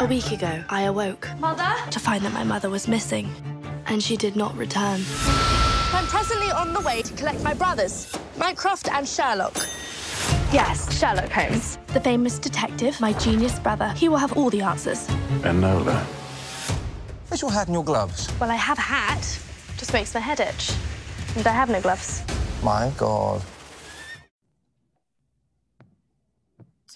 A week ago, I awoke Mother? to find that my mother was missing, and she did not return. I'm presently on the way to collect my brothers, Mycroft and Sherlock. Yes, Sherlock Holmes. The famous detective, my genius brother, he will have all the answers. Enola. Where's your hat and your gloves? Well, I have a hat, just makes my head itch. And I have no gloves. My God.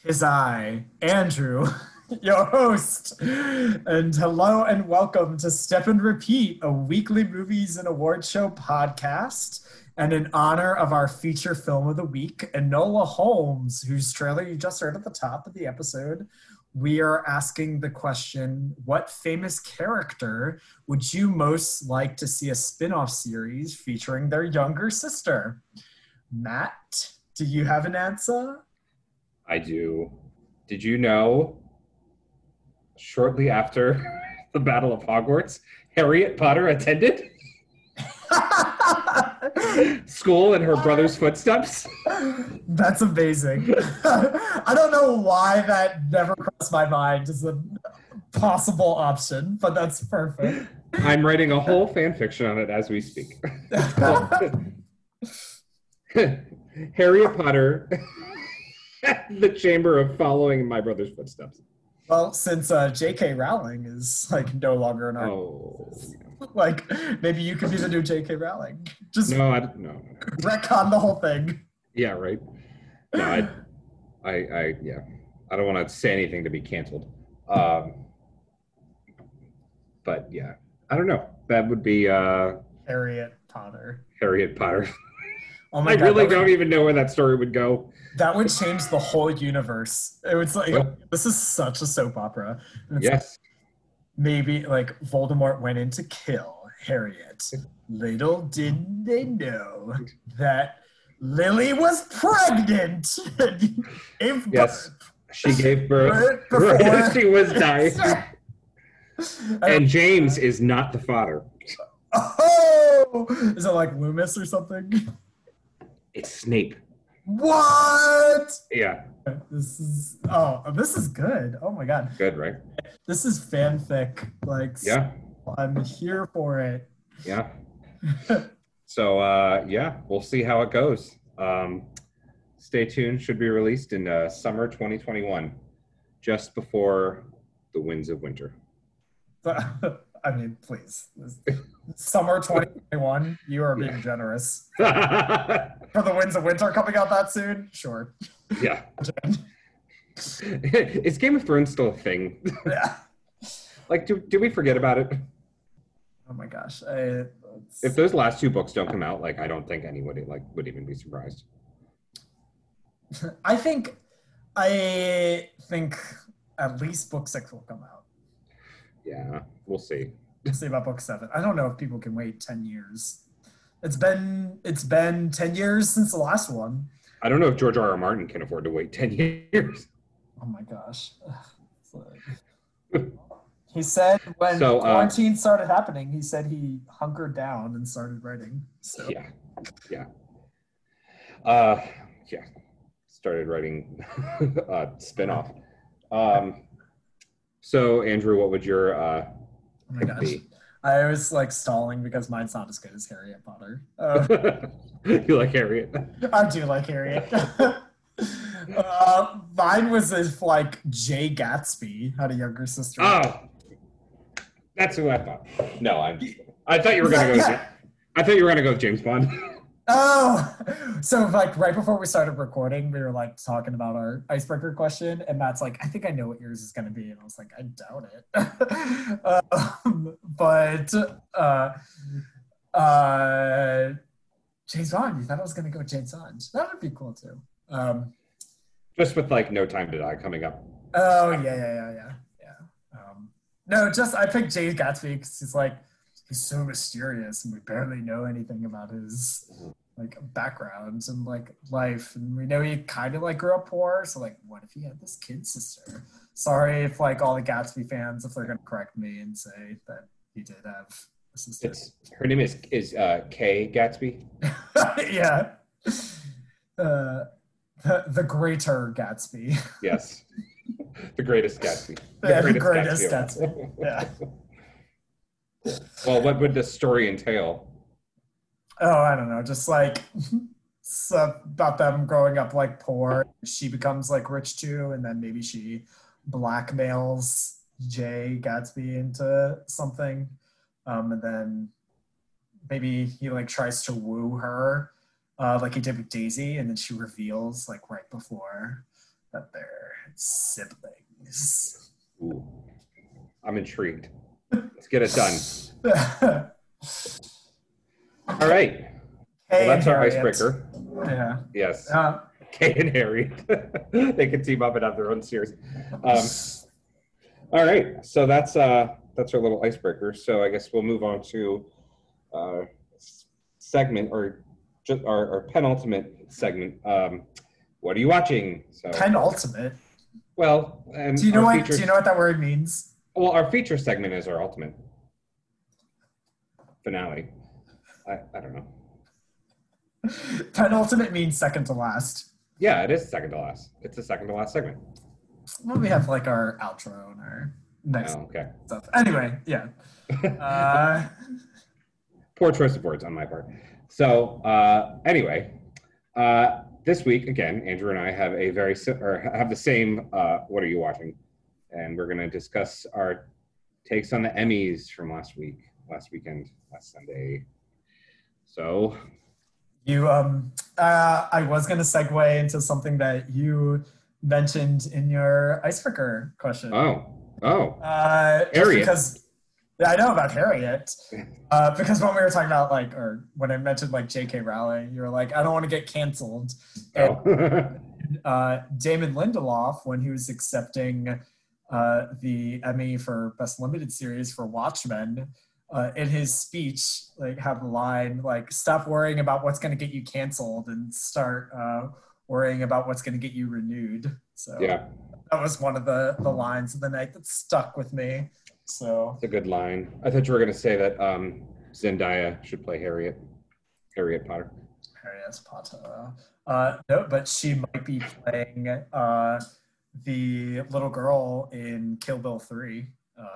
Tis I, Andrew, your host. And hello and welcome to Step and Repeat, a weekly movies and award show podcast. And in honor of our feature film of the week, Enola Holmes, whose trailer you just heard at the top of the episode, we are asking the question What famous character would you most like to see a spin off series featuring their younger sister? Matt, do you have an answer? I do. Did you know shortly after the Battle of Hogwarts, Harriet Potter attended school in her brother's footsteps? That's amazing. I don't know why that never crossed my mind as a possible option, but that's perfect. I'm writing a whole fan fiction on it as we speak. Harriet Potter, the chamber of following my brother's footsteps. Well, since uh, J.K. Rowling is like no longer an our Oh like, maybe you could be the new J.K. Rowling. Just no, I no. retcon the whole thing. Yeah, right. No, I, I, I, yeah. I don't want to say anything to be canceled. Um, but yeah, I don't know. That would be uh, Harriet Potter. Harriet Potter. Oh my I god, really don't even know where that story would go. That would change the whole universe. It was like this is such a soap opera. Yes. maybe like Voldemort went in to kill Harriet. Little did they know that Lily was pregnant. if Yes. She gave birth. Before- she was dying. And James is not the father. Oh, is it like Loomis or something? It's Snape. What? Yeah. This is oh, this is good. Oh my god, Good, right? this is fanfic. Like, Yeah. I'm here for it. Yeah. so uh, yeah, we'll see how it goes. Um, stay tuned. Should be released in uh, summer 2021, just before the winds of winter. But, I mean, please, summer 2021. You are being generous for the winds of winter coming out that soon. Sure. Yeah. Is Game of Thrones still a thing? Yeah. like, do, do we forget about it? Oh my gosh. I, If those last two books don't come out, like, I don't think anybody like would even be surprised. I think, I think at least book six will come out. Yeah, we'll see. We'll see about book seven. I don't know if people can wait 10 years. It's been it's been 10 years since the last one. I don't know if George R. R. Martin can afford to wait 10 years. Oh my gosh. Ugh, it's like- he said when So, uh, quarantine started happening, he said he hunkered down and started writing. So Yeah, yeah. Uh, yeah. Started writing a spin-off. Um, so Andrew, what would your uh, oh my gosh. be? I was like stalling because mine's not as good as Harriet Potter. Uh, you like Harriet? I do like Harriet. uh, mine was if like Jay Gatsby had a younger sister. Oh, that's who I thought. No, I'm. I thought you were gonna go. Yeah. I thought you were gonna go with James Bond. Oh, so like right before we started recording, we were like talking about our icebreaker question, and Matt's like, "I think I know what yours is going to be," and I was like, "I doubt it." um, but uh, uh, James Bond, you thought I was going to go James Bond? That would be cool too. Um, Just with like No Time to Die coming up. oh yeah, yeah, yeah, yeah, yeah. Um, no, just I picked Jay Gatsby because he's like he's so mysterious, and we barely know anything about his like backgrounds and like life and we know he kind of like grew up poor so like what if he had this kid sister sorry if like all the gatsby fans if they're gonna correct me and say that he did have a sister It's her name is is uh, Kay Gatsby. yeah uh the, the greater gatsby Yes. the greatest Gatsby. The Yeah, the greatest all. Gatsby. Yeah. well, what would the story entail? Oh, I don't know. Just like about them growing up like poor. She becomes like rich too, and then maybe she blackmails Jay Gatsby into something. Um, and then maybe he like tries to woo her, uh, like he did with Daisy, and then she reveals like right before that they're siblings. Ooh, I'm intrigued. Let's get it done. All right. Hey, Well, that's our Harriet. icebreaker. Yeah. Yes. Uh, Kate and Harry. they can team up and have their own series. Um, all right. So that's uh that's our little icebreaker. So I guess we'll move on to uh segment or just our, our penultimate segment. Um, what are you watching? So penultimate. well, and Do you know what? feature- Do you know what that word means? Well, our feature segment is our ultimate finale. I, I don't know. Penultimate means second to last. Yeah, it is second to last. It's the second to last segment. Well, we have like our outro and our next Oh, okay. stuff. Anyway, yeah. Uh, Poor choice of words on my part. So uh, anyway, uh, this week again, Andrew and I have a very si- or have the same. Uh, what are you watching? And we're going to discuss our takes on the Emmys from last week, last weekend, last Sunday. So you, um, uh, I was gonna segue into something that you mentioned in your icebreaker question. oh oh Uh, Harriet. Because yeah, I know about Harriet. Uh, because when we were talking about like, or when I mentioned like J.K. Rowling, you were like, I don't want to get canceled. And oh. uh, Damon Lindelof, when he was accepting uh, the Emmy for Best Limited Series for Watchmen, uh, in his speech, like have the line like, "Stop worrying about what's going to get you canceled and start uh, worrying about what's going to get you renewed." So yeah, that was one of the the lines of the night that stuck with me. So it's a good line. I thought you were going to say that um, Zendaya should play Harriet, Harriet Potter. Harriet Potter. Uh, no, but she might be playing uh, the little girl in Kill Bill 3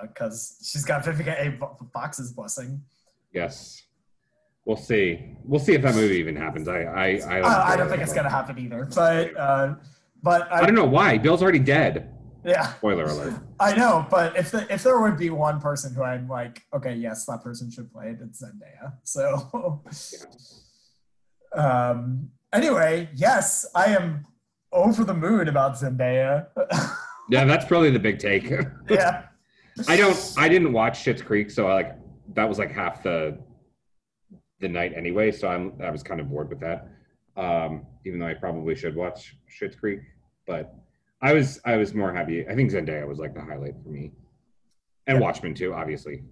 because she's got Vivica A. Fox's blessing. Yes. We'll see. We'll see if that movie even happens. I I I don't, Uh, I don't think it's going to happen either. But, uh, but I I, don't know why. Bill's already dead. yeah, Spoiler alert. I know. But if, the, if there would be one person who I'm like, okay, yes, that person should play it, it's Zendaya. So, um, anyway, yes, I am over the moon about Zendaya. Yeah, that's probably the big take. yeah. I don't. I didn't watch Schitt's Creek, so I like that was like half the the night anyway. So I'm I was kind of bored with that. Um, even though I probably should watch Schitt's Creek, but I was I was more happy. I think Zendaya was like the highlight for me, and Watchmen too, obviously.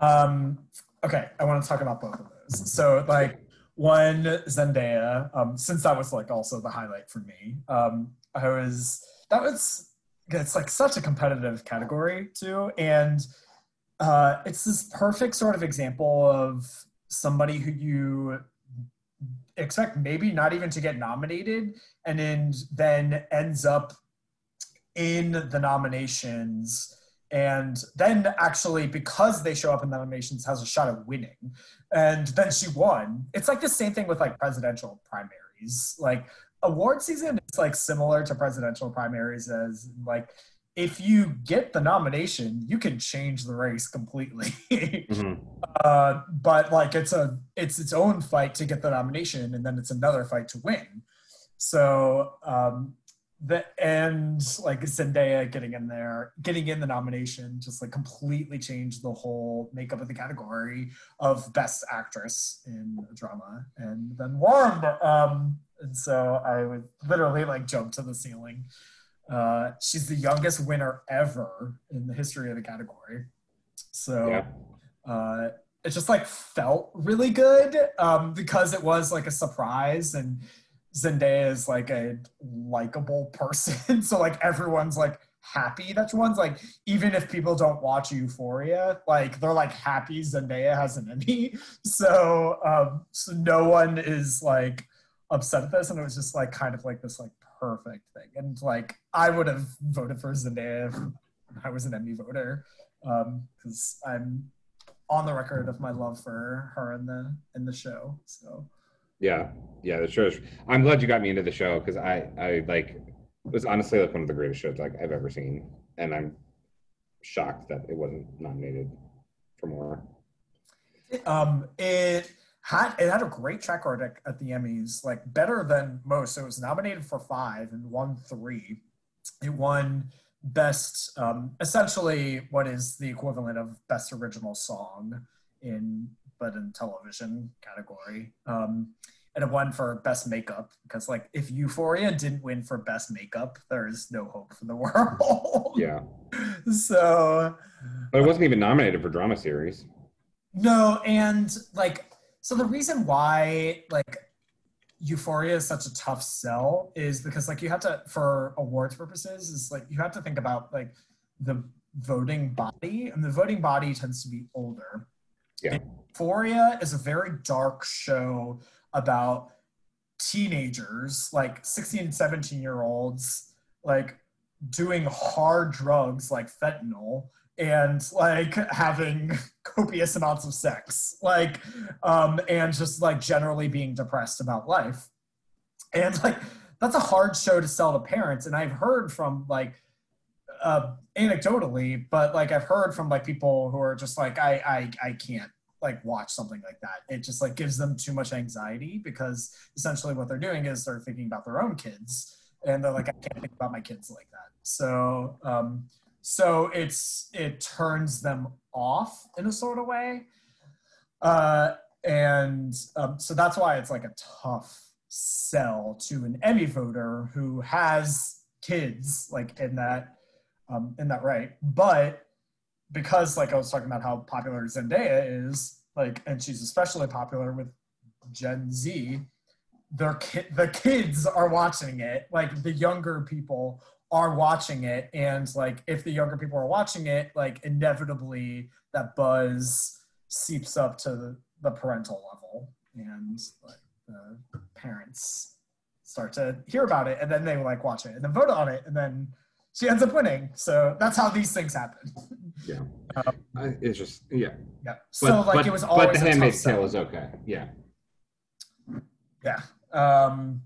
Um, okay, I want to talk about both of those. So, like, one Zendaya, um, since that was like also the highlight for me. Um, I was that was it's like such a competitive category too, and uh, it's this perfect sort of example of somebody who you expect maybe not even to get nominated, and then then ends up in the nominations and then actually because they show up in the nominations has a shot at winning. And then she won. It's like the same thing with like presidential primaries. Like award season is like similar to presidential primaries as like if you get the nomination you can change the race completely. Mhm. uh, but like it's a it's its own fight to get the nomination and then it's another fight to win. So um the and like Zendaya getting in there, getting in the nomination, just like completely changed the whole makeup of the category of best actress in a drama, and then won. Um, and so I would literally like jump to the ceiling. Uh, she's the youngest winner ever in the history of the category. So Yeah. uh, it just like felt really good um, because it was like a surprise and Zendaya is like a likable person. so like everyone's like happy that won. Like even if people don't watch Euphoria, like they're like happy Zendaya has an Emmy. So um, so no one is like upset at this, and it was just like kind of like this like perfect thing. And like I would have voted for Zendaya if I was an Emmy voter, because um, I'm on the record of my love for her in the in the show. So yeah, yeah, the show. I'm glad you got me into the show because I I like it was honestly like one of the greatest shows like I've ever seen, and I'm shocked that it wasn't nominated for more. Um, it had it had a great track record at the Emmys, like better than most. So it was nominated for five and won three. It won best, um, essentially, what is the equivalent of best original song in but in television category. Um, and it won for best makeup because, like, if Euphoria didn't win for best makeup, there is no hope for the world. Yeah. so. But it wasn't even nominated for drama series. No, and like so the reason why like Euphoria is such a tough sell is because like you have to for awards purposes is like you have to think about like the voting body and the voting body tends to be older. Yeah. Euphoria is a very dark show about teenagers, like 16 and 17 year olds, like doing hard drugs like fentanyl and like having copious amounts of sex like um and just like generally being depressed about life and like that's a hard show to sell to parents and i've heard from like uh anecdotally but like i've heard from like people who are just like i i i can't like watch something like that. It just like gives them too much anxiety because essentially what they're doing is they're thinking about their own kids and they're like i can't think about my kids like that. So um so it's it turns them off in a sort of way. Uh, and um, so that's why it's like a tough sell to an emmy voter who has kids like in that um, in that right. But because like i was talking about how popular zendaya is like and she's especially popular with gen z their ki- the kids are watching it. Like the younger people are watching it. And like if the younger people are watching it like inevitably that buzz seeps up to the parental level. And like the parents start to hear about it and then they like watch it and then vote on it and then she ends up winning. So that's how these things happen. Yeah. Um, it's just yeah. Yeah. So but, like but, it was always but the handmaid's tale is okay. Yeah. Yeah. Um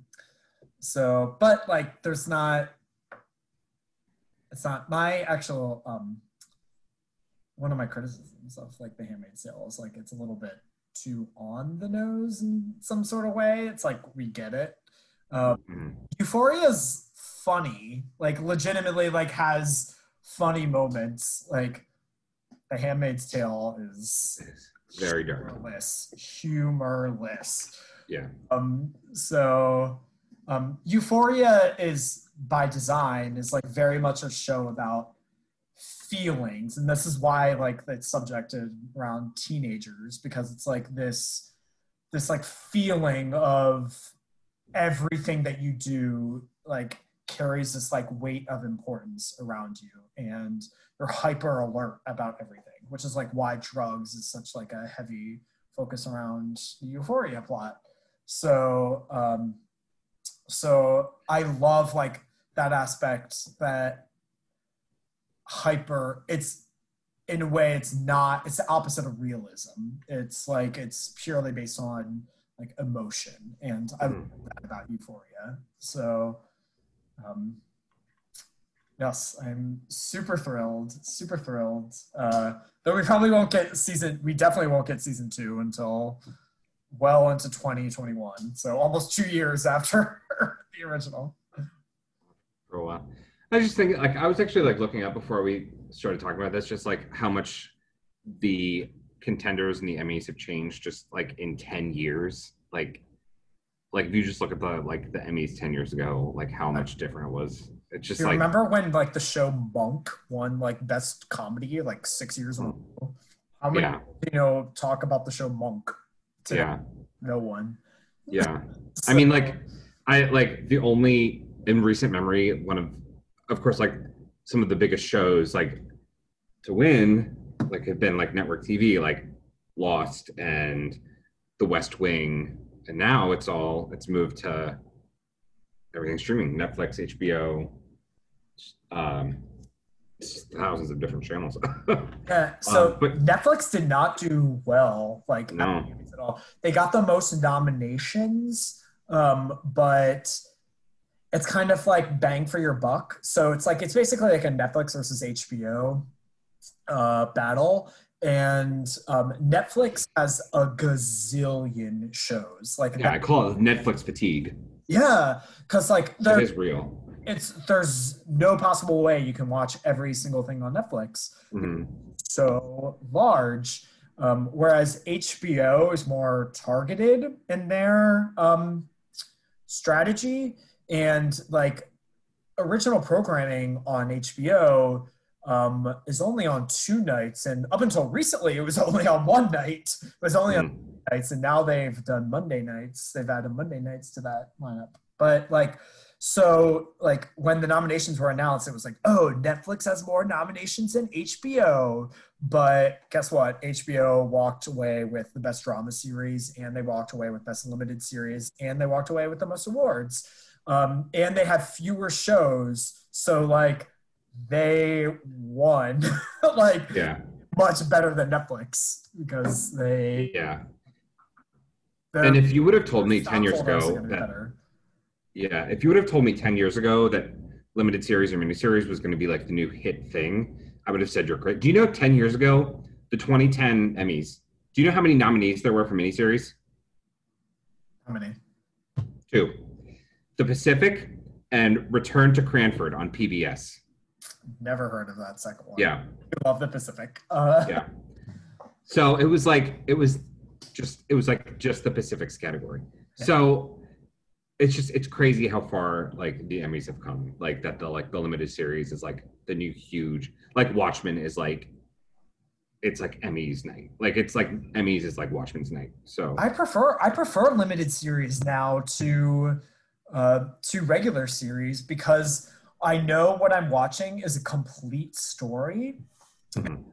so but like there's not it's not my actual um one of my criticisms of like the handmaid's tale is like it's a little bit too on the nose in some sort of way. It's like we get it. Um mm-hmm. euphoria is funny like legitimately like has funny moments. Like the handmaid's tale is very dark. humorless. Humorless. Yeah. Um so um euphoria is by design is like very much a show about feelings. And this is why like it's subjected around teenagers because it's like this this like feeling of everything that you do like carries this like weight of importance around you and you're hyper alert about everything which is like why drugs is such like a heavy focus around the euphoria plot. So um so i love like that aspect that hyper it's in a way it's not it's the opposite of realism. It's like it's purely based on like emotion and i love that about euphoria. So um yes i'm super thrilled super thrilled uh though we probably won't get season we definitely won't get season two until well into 2021 so almost two years after the original for a while. I just think like I was actually like looking up before we started talking about this, just like how much the contenders and the Emmys have changed just like in 10 years. Like like if you just look at the like the Emmys 10 years ago, like how much different it was. It's just you like remember when like the show Monk won like best comedy like six years ago? How many yeah. you know talk about the show Monk? Today? Yeah. No one. Yeah. so, I mean like I like the only in recent memory, one of, of course, like some of the biggest shows like to win, like have been like network TV, like Lost and The West Wing, and now it's all it's moved to everything streaming Netflix, HBO, um, thousands of different channels. Yeah, so Um, but- Netflix did not do well, like no, at all. They got the most nominations, um, but it's kind of like bang for your buck. So it's like it's basically like a Netflix versus HBO uh, battle. And um, Netflix has a gazillion shows. Like yeah, I call it Netflix fatigue. yeah, because like It there, is real. it's there's no possible way you can watch every single thing on Netflix. Mhm. so large. Um, whereas HBO is more targeted in their um, strategy and like original programming on HBO um, is only on two nights, and up until recently it was only on one night. It was only on Mhm. nights, and now they've done Monday nights. They've added Monday nights to that lineup. But like, so like when the nominations were announced, it was like, oh, Netflix has more nominations than HBO. But guess what? HBO walked away with the best drama series, and they walked away with best limited series, and they walked away with the most awards. Um, and they have fewer shows, so like they won like Yeah, much better than Netflix because they yeah. And if you would have told me ten years ago that better. Yeah, if you would have told me 10 years ago that limited series or miniseries was going to be like the new hit thing, I would have said you're great. Do you know 10 years ago, the 2010 Emmys, do you know how many nominees there were for miniseries? How many? Two. The Pacific and Return to Cranford on PBS. Never heard of that second one. Yeah. I love the Pacific. Uh, Yeah. So it was like, it was just, it was like just the Pacific's category. So it's just, it's crazy how far like the Emmys have come. Like that, the like the limited series is like the new huge, like Watchmen is like, it's like Emmys night. Like it's like Emmys is like Watchmen's night. So I prefer I prefer limited series now to uh, to regular series because I know what I'm watching is a complete story. Mhm.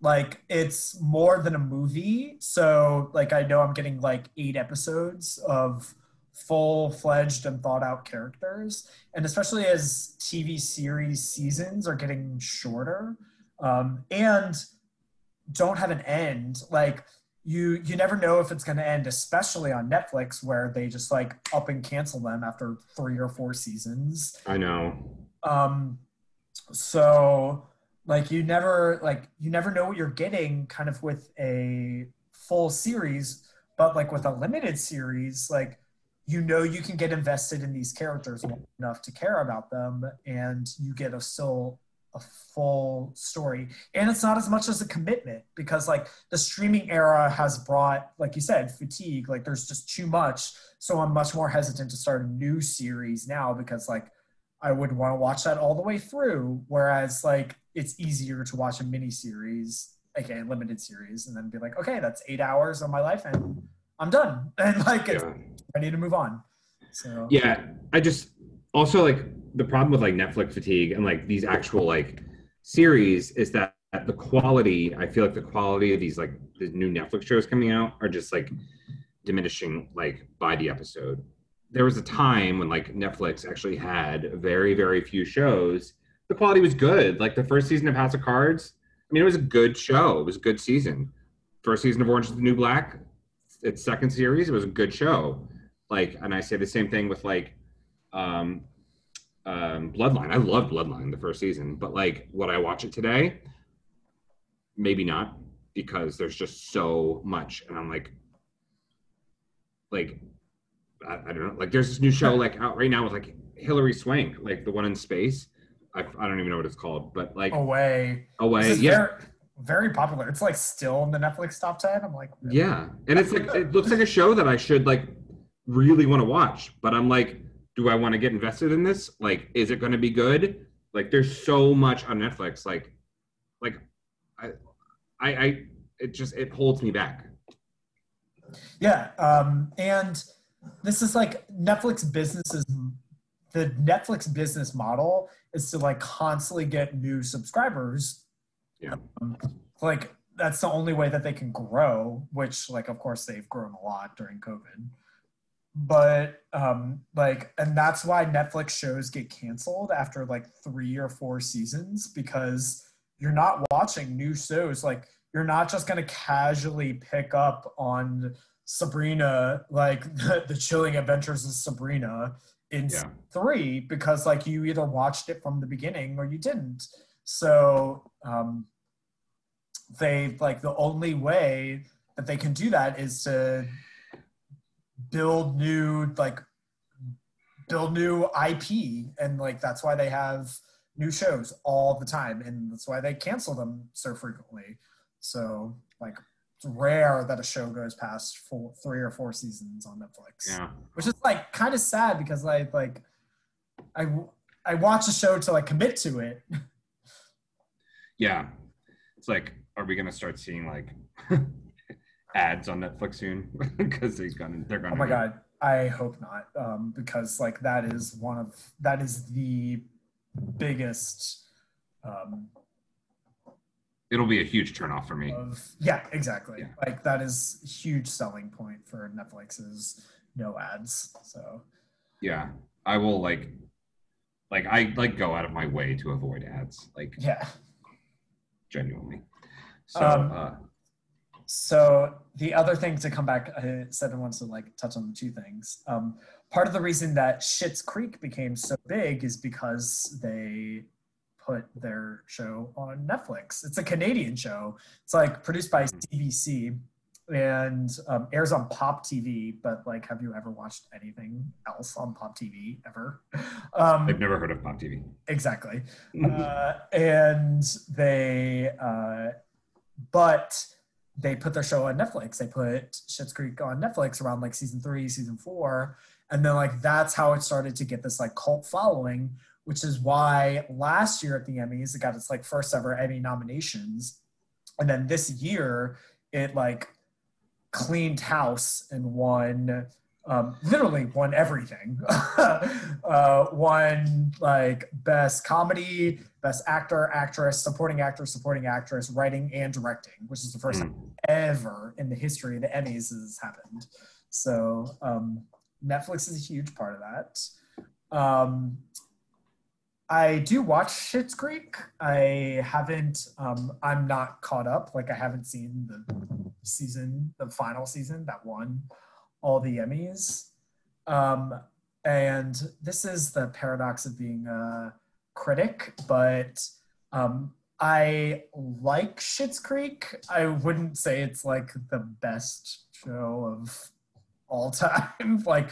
Like it's more than a movie, so like I know I'm getting like eight episodes of full fledged and thought out characters, and especially as TV series seasons are getting shorter um, and don't have an end, like you you never know if it's going to end especially on netflix where they just like up and cancel them after three or four seasons I know. um so like you never like you never know what you're getting kind of with a full series but like with a limited series like you know you can get invested in these characters enough to care about them and you get a still a full story. And it's not as much as a commitment because like the streaming era has brought like you said fatigue. Like there's just too much. So i'm much more hesitant to start a new series now because like i would want to watch that all the way through. Whereas like it's easier to watch a mini series aka limited series and then be like okay that's eight hours of my life and i'm done. And like it's Yeah. ready to move on. So Yeah, I just also like the problem with like Netflix fatigue and like these actual like series is that the quality. I feel like the quality of these like the new Netflix shows coming out are just like diminishing like by the episode. There was a time when like Netflix actually had very very few shows. The quality was good. Like the first season of House of Cards. I mean, it was a good show. It was a good season. First season of Orange is the New Black. Its second series. It was a good show like and i say the same thing with like um um bloodline. I love bloodline the first season but like would i watch it today? Maybe not because there's just so much and i'm like like I, I don't know. Like there's this new show like out right now with like hilary swank like the one in space. I, I don't even know what it's called but like away. Away yeah. very, very popular. It's like still in the Netflix top ten. I'm like, really? Yeah, and it's like it looks like a show that I should like really want to watch, but I'm like, do I want to get invested in this? Like, is it going to be good? Like, there's so much on Netflix. Like, like I, I, I it just it holds me back. yeah. Um, and this is like Netflix business is The Netflix business model is to like constantly get new subscribers. Yeah. Um, like that's the only way that they can grow. Which, like, of course, they've grown a lot during COVID. But um like and that's why netflix shows get canceled after like three or four seasons because you're not watching new shows like you're not just going to casually pick up on sabrina like the, the chilling adventures of sabrina in Yeah. three because like you either watched it from the beginning or you didn't so um they like the only way that they can do that is to build new like build new IP and like that's why they have new shows all the time and that's why they cancel them so frequently. So like it's rare that a show goes past four, three or four seasons on Netflix, Yeah. which is like kind of sad because I like I I watch a show to like commit to it. Yeah. It's like, are we gonna start seeing like ads on Netflix soon? Because they're gonna they're gonna Oh my god, I hope not, um, because like that is one of that is the biggest um, it'll be a huge turnoff for me. of yeah, exactly. Yeah. Like that is huge selling point for Netflix is no ads. So Yeah. I will like like I like go out of my way to avoid ads. Like yeah. genuinely. So Um, uh So the other thing to come back, I said I wanted to like touch on the two things. Um, part of the reason that Schitt's Creek became so big is because they put their show on Netflix. It's a Canadian show. It's like produced by CBC and um, airs on Pop TV. But like, have you ever watched anything else on Pop TV ever? Um, I've never heard of Pop TV. exactly uh, and they uh, but they put their show on netflix. They put Schitt's creek on netflix around like season three season four. And then like that's how it started to get this like cult following which is why last year at the emmys it got its like first ever emmy nominations. And then this year it like cleaned house and won um, literally won everything. uh, won like best comedy, best actor, actress, supporting actor, supporting actress, writing and directing, which is the first Mm. time ever in the history of the Emmys has happened. So um, Netflix is a huge part of that. Um, I do watch Schitt's Creek. I haven't. Um, I'm not caught up. Like I haven't seen the season, the final season that won all the Emmys. Um, and this is the paradox of being a critic, but um, I like Schitt's Creek. I wouldn't say it's like the best show of all time. like,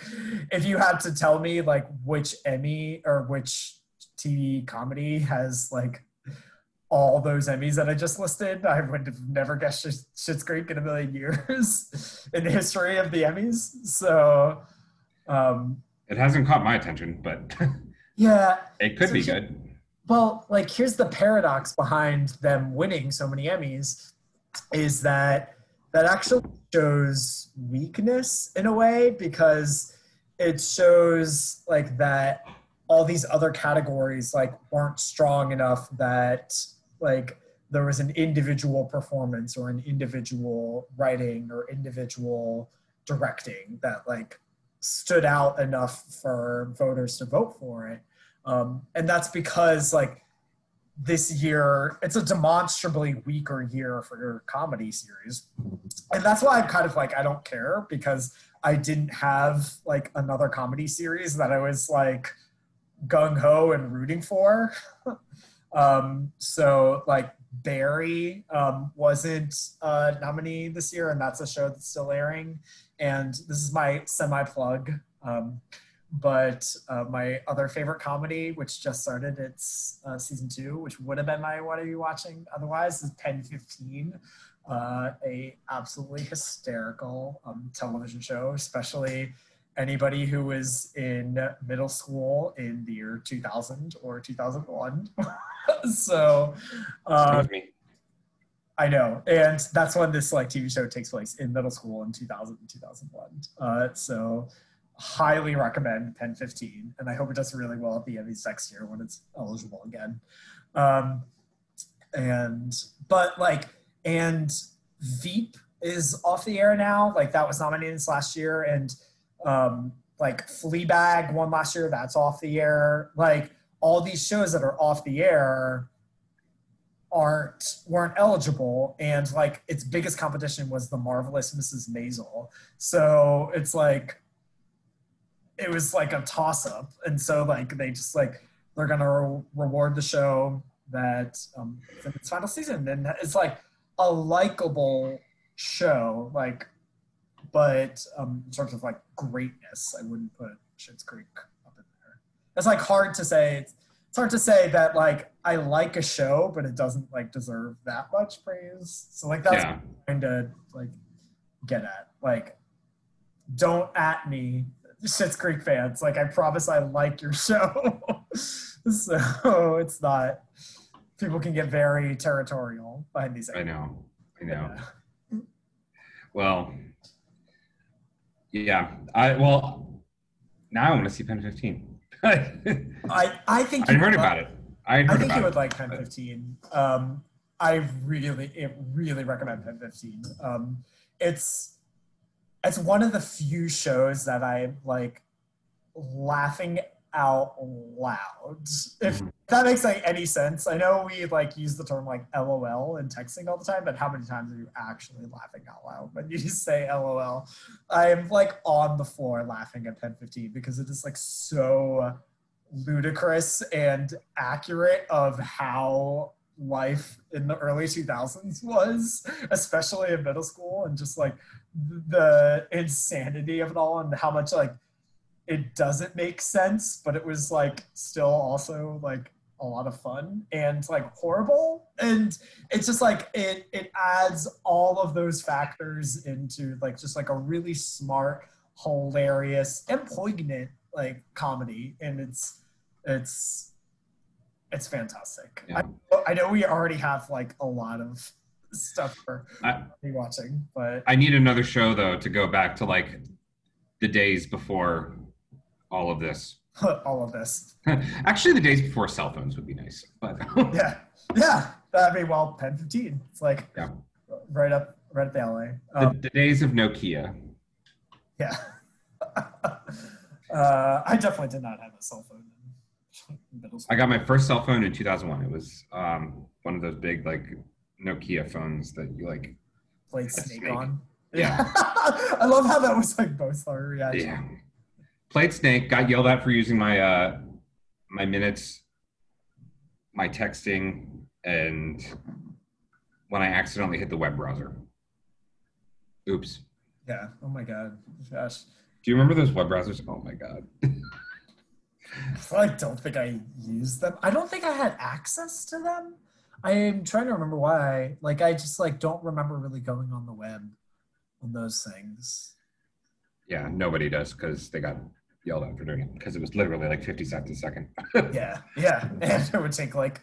if you had to tell me like which Emmy or which TV comedy has like all those Emmys that I just listed, I would have never guessed Sch- Schitt's Creek in a million years in the history of the Emmys. So, um, It hasn't caught my attention, but yeah, it could So be he- good. well, like here's the paradox behind them winning so many Emmys is that that actually shows weakness in a way because it shows like that all these other categories like weren't strong enough that like there was an individual performance or an individual writing or individual directing that like stood out enough for voters to vote for it. Um, and that's because like this year it's a demonstrably weaker year for your comedy series. And that's why i'm kind of like i don't care because i didn't have like another comedy series that i was like gung-ho and rooting for. Um, so like barry um, wasn't a nominee this year and that's a show that's still airing and this is my semi plug um, but uh, my other favorite comedy, which just started its uh, season two, which would have been my "What Are You Watching?" Otherwise, is Pen Fifteen, uh, a absolutely hysterical um, television show, especially anybody who was in middle school in the year 2000 or 2001. so, me. I know, and that's when this like TV show takes place in middle school in 2000 and 2001. Uh, so, highly recommend Pen 15, and I hope it does really well at the Emmys next year when it's eligible again. Um, and but like, and Veep is off the air now. Like that was nominated this last year, and Um, like Fleabag won last year, that's off the air. Like all these shows that are off the air aren't weren't eligible. And like its biggest competition was the marvelous mrs maisel. So it's like it was like a toss up and so like they just like they're gonna re- reward the show that um its final season. And it's like a likable show. Like but um in terms of like greatness i wouldn't put Schitt's creek up in there it's like hard to say it's, it's hard to say that like I like a show, but it doesn't like deserve that much praise. So like that's Yeah. trying to like get at. Like, don't at me, Schitt's Creek fans. Like I promise I like your show. so it's not. People can get very territorial behind these. I know. I know. Well, yeah. I well now I want to see Pen 15. I I I think you heard about like- it. I I think you it. would like Pen 15. Um, I really, it really recommend Pen 15. Um, it's it's one of the few shows that I like laughing out loud. If Mhm. that makes like any sense. I know we like use the term like LOL in texting all the time, but how many times are you actually laughing out loud when you just say LOL? I am like on the floor laughing at Pen 15 because it is like so ludicrous and accurate of how life in the early 2000s was, especially in middle school, and just like the insanity of it all and how much like it doesn't make sense, but it was like still also like a lot of fun and like horrible. And it's just like it it adds all of those factors into like just like a really smart, hilarious, and poignant like comedy. And it's it's it's fantastic. Yeah. I, I know we already have like a lot of stuff for I- watching, but I need another show though to go back to like the days before all of this. all of this. Actually, the days before cell phones would be nice. But Yeah, yeah. That'd be well, Pen 15. It's like Yeah. right up, right up the alley. the, Um, the days of Nokia. yeah. uh, I definitely did not have a cell phone in middle school. I got my first cell phone in 2001. It was um, one of those big like Nokia phones that you like. played Snake, snake. on. Yeah. I love how that was like both our reactions. Yeah. Played Snake. Got yelled at for using my uh, my minutes, my texting, and when I accidentally hit the web browser. Oops. Yeah. Oh my god. Gosh. Do you remember those web browsers? Oh my god. I don't think I used them. I don't think I had access to them. I'm trying to remember why. Like I just like don't remember really going on the web on those things. Yeah, nobody does because they got yelled at for doing it because it was literally like 50 cents a second. Yeah, yeah, and it would take like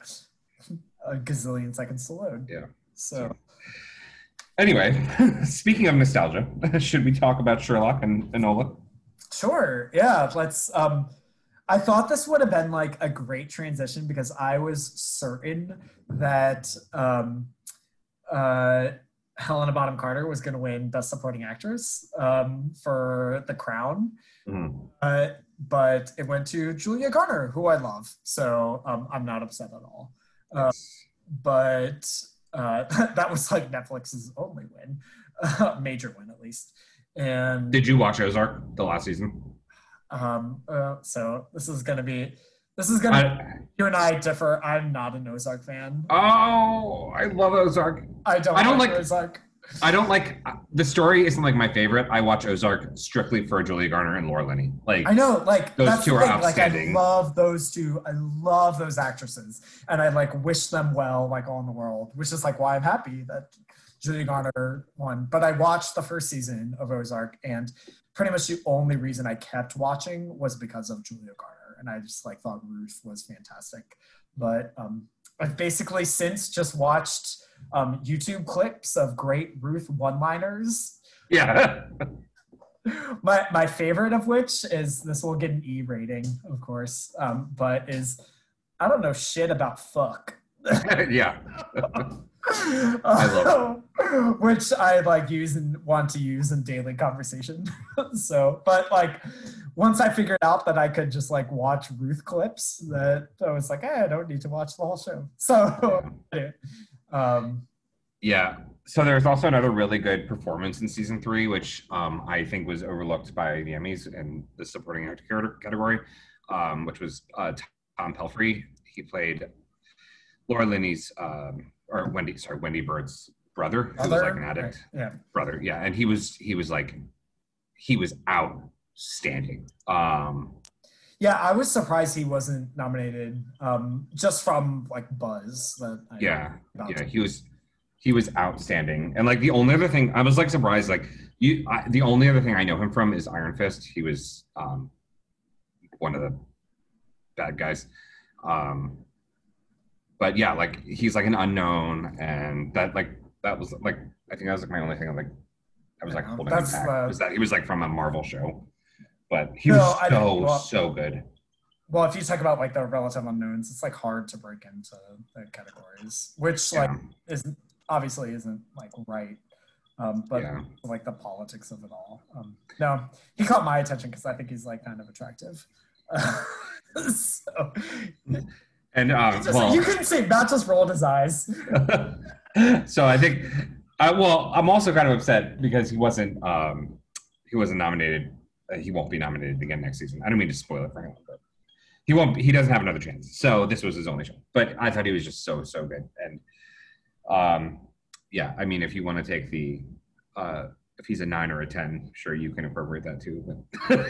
a gazillion seconds to load. Yeah. So Anyway, speaking of nostalgia, should we talk about Sherlock and Enola? sure, yeah. Let's. Um, I thought this would have been like a great transition because I was certain that um, uh, Helena Bonham Carter was going to win Best Supporting Actress um, for The Crown. Mhm. Uh, but it went to Julia Garner, who I love. So um, I'm not upset at all. Uh, but uh, that was like Netflix's only win, major win at least. And Did you watch Ozark the last season? um, uh, so this is gonna be this is gonna I, you and I differ. I'm not an Ozark fan. oh, I love Ozark. I don't. I don't like Ozark. I don't like uh, the story. Isn't like my favorite. I watch Ozark strictly for Julia Garner and Laura Linney. Like I know, like Those that's two the are thing. Like I love those two. I love those actresses, and I like wish them well, like all in the world. Which is like why I'm happy that Julia Garner won. But I watched the first season of Ozark, and pretty much the only reason I kept watching was because of Julia Garner, and I just like thought Ruth was fantastic. But um, I've basically since just watched um, YouTube clips of great Ruth one-liners yeah, my my favorite of which is this will get an E rating, of course, um, but is I don't know shit about fuck. yeah. I love which I like use and want to use in daily conversation. so, but like once I figured out that I could just like watch Ruth clips, that I was like, hey, I don't need to watch the whole show. So, um, Yeah. So there's also another really good performance in season three, which um, I think was overlooked by the Emmys in the supporting actor category, um, which was uh, Tom Pelphrey. He played Laura Linney's um, or Wendy, sorry, Wendy Byrde's brother, who was like an addict. yeah. Brother, yeah, and he was he was like he was outstanding. Um, Yeah, I was surprised he wasn't nominated, um, just from like buzz. That I yeah yeah he was he was outstanding and like the only other thing i was like surprised like you I, the only other thing i know him from is iron fist he was um one of the bad guys um but yeah like he's like an unknown and that like that was like i think that was like my only thing like i was like Yeah, holding him that's, back was that he was like from a marvel show but he No, was I so well- so good Well, if you talk about like the relative unknowns, it's like hard to break into the categories, which like yeah isn't obviously isn't like right. Um, but yeah like the politics of it all. Um, no, he caught my attention because I think he's like kind of attractive. so, and um just- well you couldn't see Matt just rolled his eyes. so I think, I, well, I'm also kind of upset because he wasn't um, he wasn't nominated. Uh, he won't be nominated again next season. I don't mean to spoil it for anyone, but he won't. He doesn't have another chance. So this was his only show. But I thought he was just so so good. And um, yeah, I mean, if you want to take the uh, if he's a nine or a ten, sure you can appropriate that too. But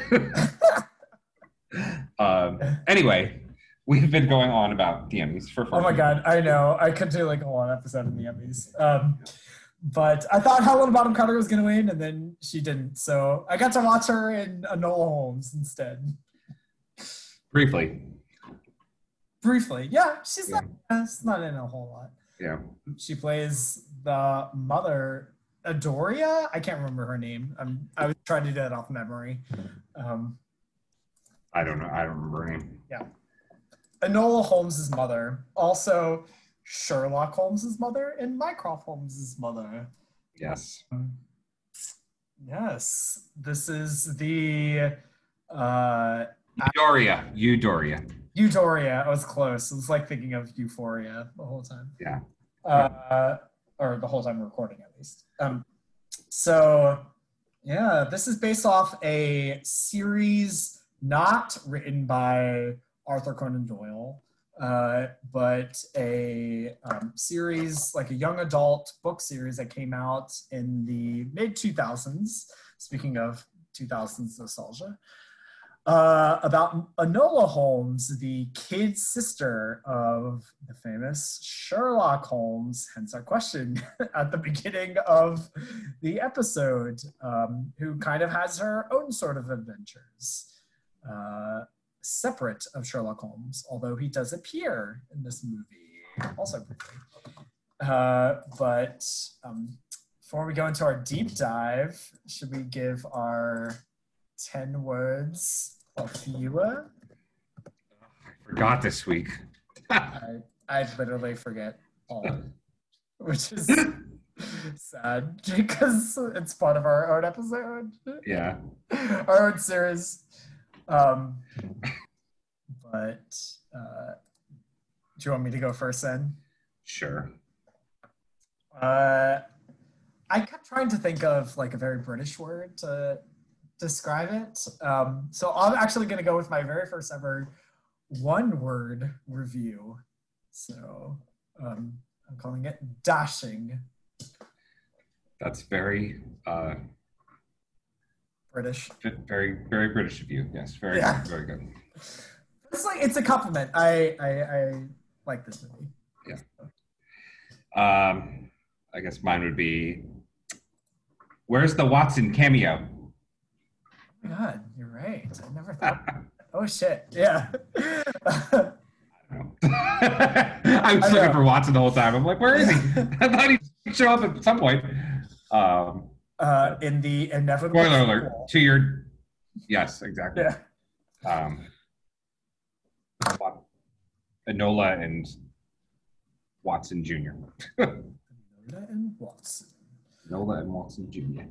um, anyway, we've been going on about the Emmys for. Fun. Oh my god, I know. I could do like a whole episode in the Emmys. Um, but I thought Helena Bonham Carter was gonna win, and then she didn't. So I got to watch her in Enola Holmes instead. Briefly, Briefly, yeah, she's Yeah. not. She's not in a whole lot. yeah. She plays the mother, Adoria. I can't remember her name. I'm, I was trying to do that off memory. Um, I don't know. I don't remember her name. Enola Holmes's mother, also Sherlock Holmes's mother, and Mycroft Holmes's mother. Yes. Yes, this is the uh, Eudoria. Eudoria. Euphoria. I was close. It was like thinking of Euphoria the whole time. Yeah. Uh, or the whole time recording, at least. Um, so, yeah, this is based off a series not written by Arthur Conan Doyle, uh, but a um, series, like a young adult book series that came out in the mid 2000s. Speaking of 2000s nostalgia, uh, about Enola Holmes, the kid sister of the famous Sherlock Holmes, hence our question at the beginning of the episode, um, who kind of has her own sort of adventures, uh, separate of Sherlock Holmes, although he does appear in this movie, also briefly. Uh, but um, before we go into our deep dive, should we give our 10 words of fewer? Forgot this week. I, I literally forget all, which is sad because it's part of our own episode, yeah. our own series. Um, but uh, do you want me to go first then? Sure. Uh, I kept trying to think of like a very British word to describe it. Um, so I'm actually going to go with my very first ever one word review. So um, I'm calling it dashing That's very, uh, British. very, very British of you. Yes. Very, Yeah. very good. It's like it's a compliment. I I, I like this movie. Yeah. Um, I guess mine would be, where's the Watson cameo? Oh my God, you're right. I never thought. oh shit! Yeah. I don't know. I was I looking for Watson the whole time. I'm like, where is he? I thought he'd show up at some point. Um, uh, in the inevitable. spoiler alert sequel. to your, yes, exactly. Yeah. um, Enola and Watson Jr. Lola and Watson. Nola and Watson Jr.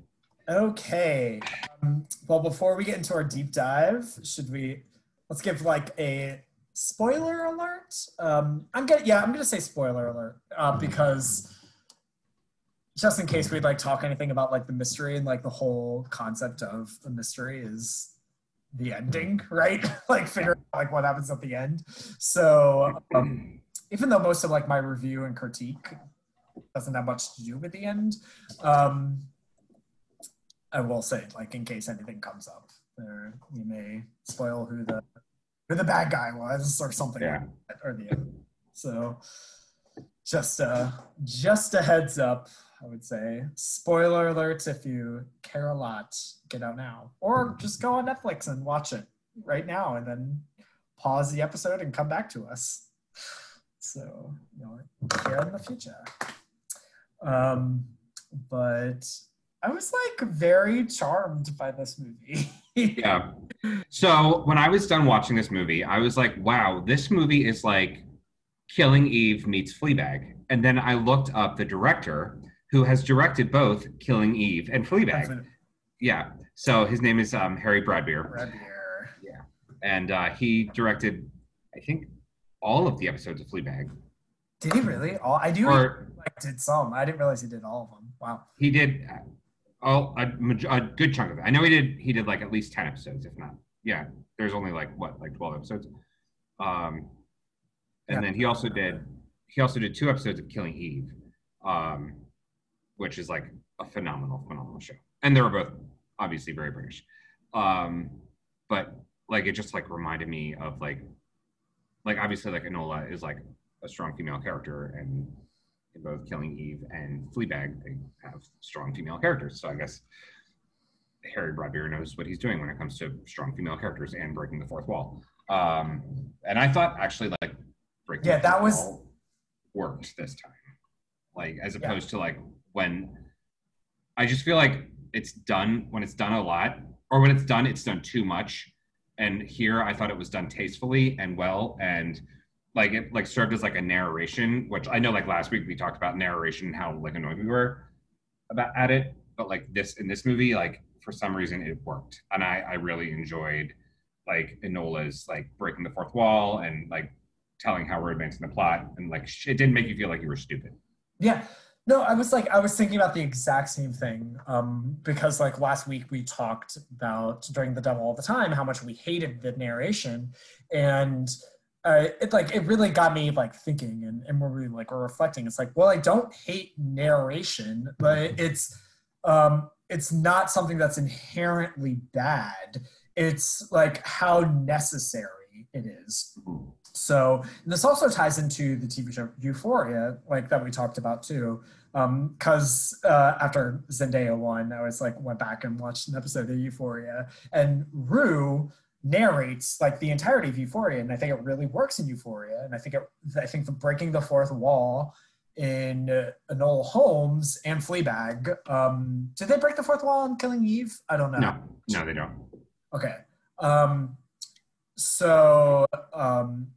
Okay. Um, well, before we get into our deep dive, should we let's give like a spoiler alert? Um, I'm gonna yeah, I'm gonna say spoiler alert uh, because just in case we'd like talk anything about like the mystery and like the whole concept of the mystery is the ending, right? like figuring out like what happens at the end. So um, even though most of like my review and critique doesn't have much to do with the end, um, I will say like in case anything comes up, there we may spoil who the who the bad guy was or something Yeah. like that, or the end. So just uh just a heads up i would say. Spoiler alert if you care a lot get out now. Or just go on netflix and watch it right now and then pause the episode and come back to us. So you know care in the future. Um but i was like very charmed by this movie. Yeah. So when I was done watching this movie, I was like, wow, this movie is like Killing Eve meets Fleabag. And then I looked up the director who has directed both Killing Eve and Fleabag. Yeah. So his name is um, Harry Bradbeer. Red beer. And uh, he directed, I think, all of the episodes of Fleabag. did he really all i do Or like did some i didn't realize he did all of them wow he did uh, all a, a good chunk of it. I know he did he did like at least 10 episodes, if not. Yeah. There's only like what, like 12 episodes. Um and Yeah. then he also did he also did two episodes of Killing Eve, um, which is like a phenomenal, phenomenal show. And they were both obviously very British. Um, but like it just like reminded me of like like obviously like Enola is like a strong female character and in both Killing Eve and Fleabag they have strong female characters. So I guess Harry Bradbeer knows what he's doing when it comes to strong female characters and breaking the fourth wall. Um, and I thought actually like breaking Yeah, the that was- wall worked this time. Like as Yeah. opposed to like when I just feel like it's done when it's done a lot, or when it's done, it's done too much. And here I thought it was done tastefully and well and like it like served as like a narration, which I know like last week we talked about narration and how like annoyed we were about at it. But like this in this movie, like for some reason it worked. And I, I really enjoyed like Enola's like breaking the fourth wall and like telling how we're advancing the plot and like it didn't make you feel like you were stupid. Yeah. No, I was like, I was thinking about the exact same thing. Um, because like last week we talked about during The Devil All the Time how much we hated the narration. And uh, it like it really got me like thinking and, and when we like were reflecting, it's like, well, I don't hate narration, but it's um it's not something that's inherently bad. It's like how necessary it is. So and this also ties into the TV show Euphoria, like that we talked about too. Because uh, after Zendaya won, I was like went back and watched an episode of Euphoria, and Rue narrates like the entirety of Euphoria, and I think it really works in Euphoria. And I think it, I think the breaking the fourth wall in uh, Enola Holmes and Fleabag. Um, did they break the fourth wall in Killing Eve? I don't know. No, no, they don't. Okay. Um, so um,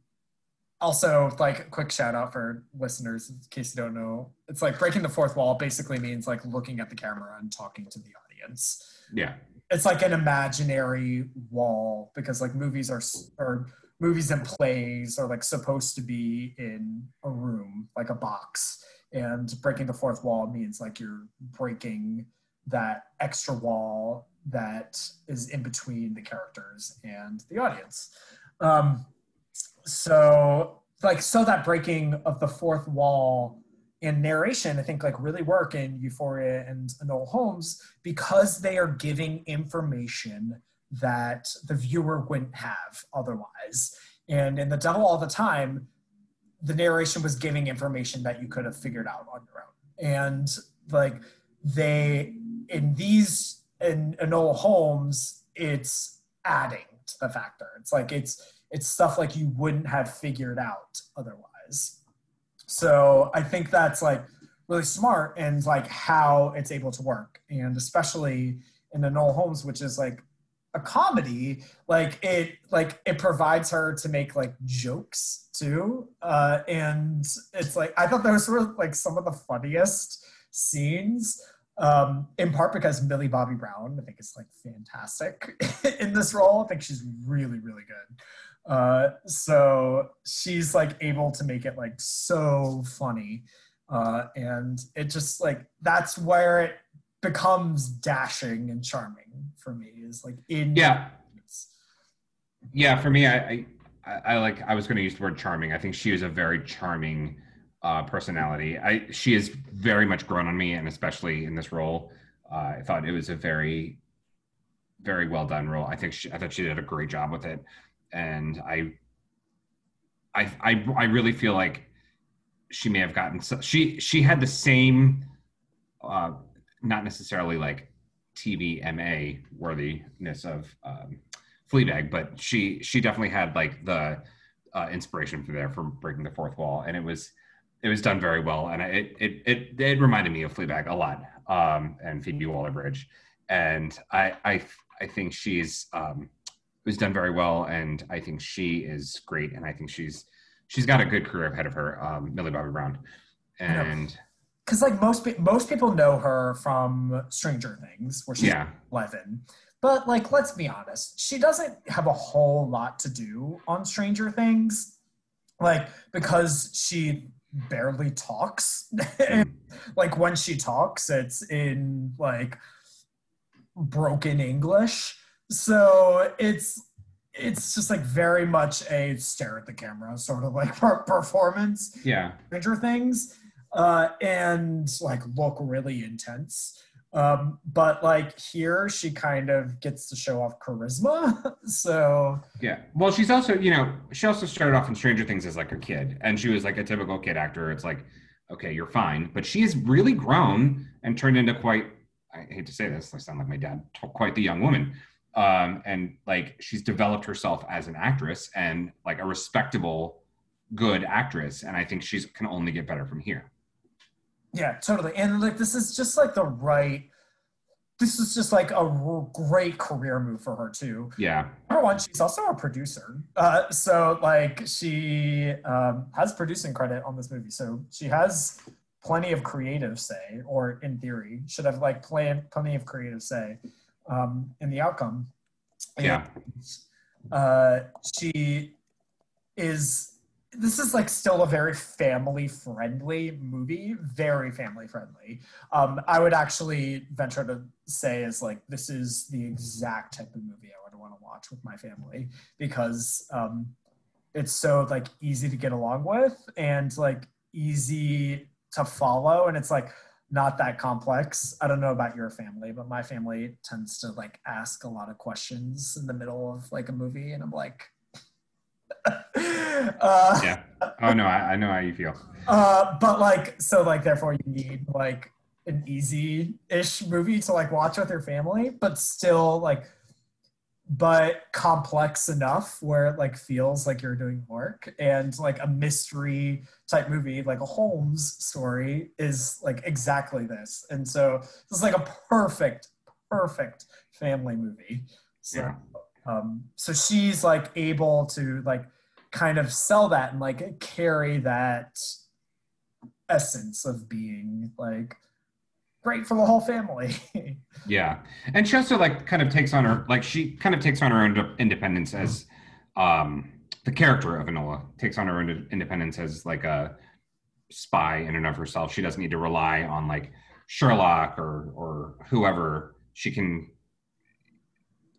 also like a quick shout out for listeners in case you don't know. It's like breaking the fourth wall basically means like looking at the camera and talking to the audience. Yeah. It's like an imaginary wall because like movies are or movies and plays are like supposed to be in a room like a box and breaking the fourth wall means like you're breaking that extra wall that is in between the characters and the audience. Um, so, like, so that breaking of the fourth wall and narration, I think, like, really work in Euphoria and Enola Holmes because they are giving information that the viewer wouldn't have otherwise. And in The Devil All the Time, the narration was giving information that you could have figured out on your own. And, like, they, in these in Enola Holmes, it's adding to the factor. It's like it's it's stuff like you wouldn't have figured out otherwise. So I think that's like really smart and like how it's able to work. And especially in Enola Holmes, which is like a comedy, like it like it provides her to make like jokes too. Uh, and it's like I thought those were like some of the funniest scenes Um, in part because Millie Bobby Brown, I think, is like fantastic in this role. I think she's really, really good. Uh, so she's like able to make it like so funny. Uh, and it just like that's where it becomes dashing and charming for me is like in Yeah. Yeah, for me, I, I, I like. I was going to use the word charming. I think she is a very charming uh, personality. I she has very much grown on me, and especially in this role, uh, I thought it was a very, very well done role. I think she, I thought she did a great job with it, and I, I, I, I really feel like she may have gotten so, she she had the same, uh, not necessarily like TV MA worthiness of. Um, Fleabag, but she she definitely had like the uh, inspiration for there from breaking the fourth wall, and it was it was done very well, and it it it, it reminded me of Fleabag a lot, um, and Phoebe Waller-Bridge, and I I I think she's um, was done very well, and I think she is great, and I think she's she's got a good career ahead of her, um, Millie Bobby Brown, and because like most most people know her from Stranger Things, where she's yeah, eleven. But like, let's be honest, she doesn't have a whole lot to do on Stranger Things, like because she barely talks. and, like when she talks, it's in like broken English, so it's it's just like very much a stare at the camera sort of like performance. yeah, Stranger Things, uh, and like look really intense. Um, but like here, she kind of gets to show off charisma. so yeah. Well, she's also you know she also started off in Stranger Things as like a kid, and she was like a typical kid actor. It's like okay, you're fine, but she's really grown and turned into quite. I hate to say this, I sound like my dad. Quite the young woman, um, and like she's developed herself as an actress and like a respectable, good actress, and I think she's can only get better from here. Yeah, totally. And like this is just like the right this is just like a r- great career move for her too. Yeah. Number one, she's also a producer. Uh, so like she um, has producing credit on this movie. So she has plenty of creative say, or in theory, should have like plenty of creative say um, in the outcome. Yeah. Uh, she is this is like still a very family friendly movie very family friendly um, i would actually venture to say is like this is the exact type of movie i would want to watch with my family because um, it's so like easy to get along with and like easy to follow and it's like not that complex i don't know about your family but my family tends to like ask a lot of questions in the middle of like a movie and i'm like uh, yeah. Oh no, I, I, know how you feel. Uh, but like, so like, therefore, you need like an easy-ish movie to like watch with your family, but still like, but complex enough where it like feels like you're doing work. And like a mystery type movie like a holmes story is like exactly this. And so this is like a perfect perfect family movie. So Yeah. um so she's like able to like kind of sell that and like carry that essence of being like great for the whole family Yeah, and she also like kind of takes on her like she kind of takes on her own independence as um the character of Enola takes on her own independence as like a spy in and of herself. She doesn't need to rely on like Sherlock or or whoever. She can.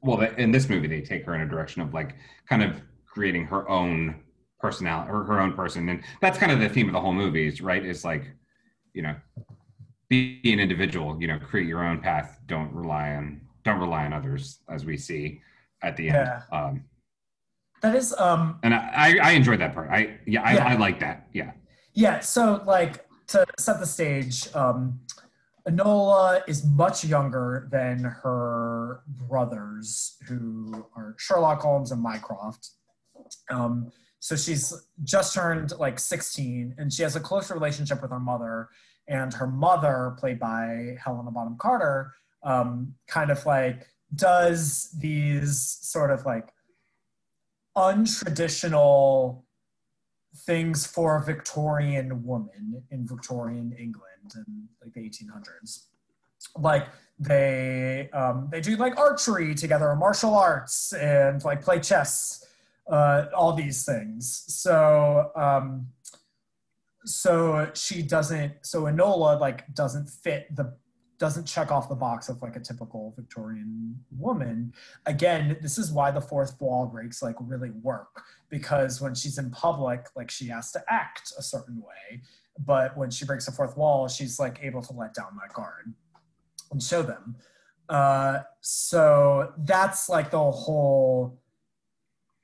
Well, in this movie, they take her in a direction of like kind of creating her own personality or her own person, and that's kind of the theme of the whole movie, is right? Is like, you know, be an individual you know create your own path don't rely on don't rely on others as we see at the end um that is um and i i, I enjoyed that part i yeah I, Yeah. I like that yeah Yeah, so like to set the stage, um, Enola is much younger than her brothers, who are Sherlock Holmes and Mycroft. Um, so she's just turned like 16, and she has a close relationship with her mother. And her mother, played by Helena Bonham Carter, um, kind of like does these sort of like untraditional things for a Victorian woman in Victorian England in like the 1800s. like they um, they do like archery together, martial arts, and like play chess, uh, all these things. So um, so she doesn't. So Enola like doesn't fit the doesn't check off the box of like a typical Victorian woman. Again, this is why the fourth wall breaks like really work because when she's in public, like she has to act a certain way, but when she breaks the fourth wall, she's like able to let down that guard and show them. Uh, so that's like the whole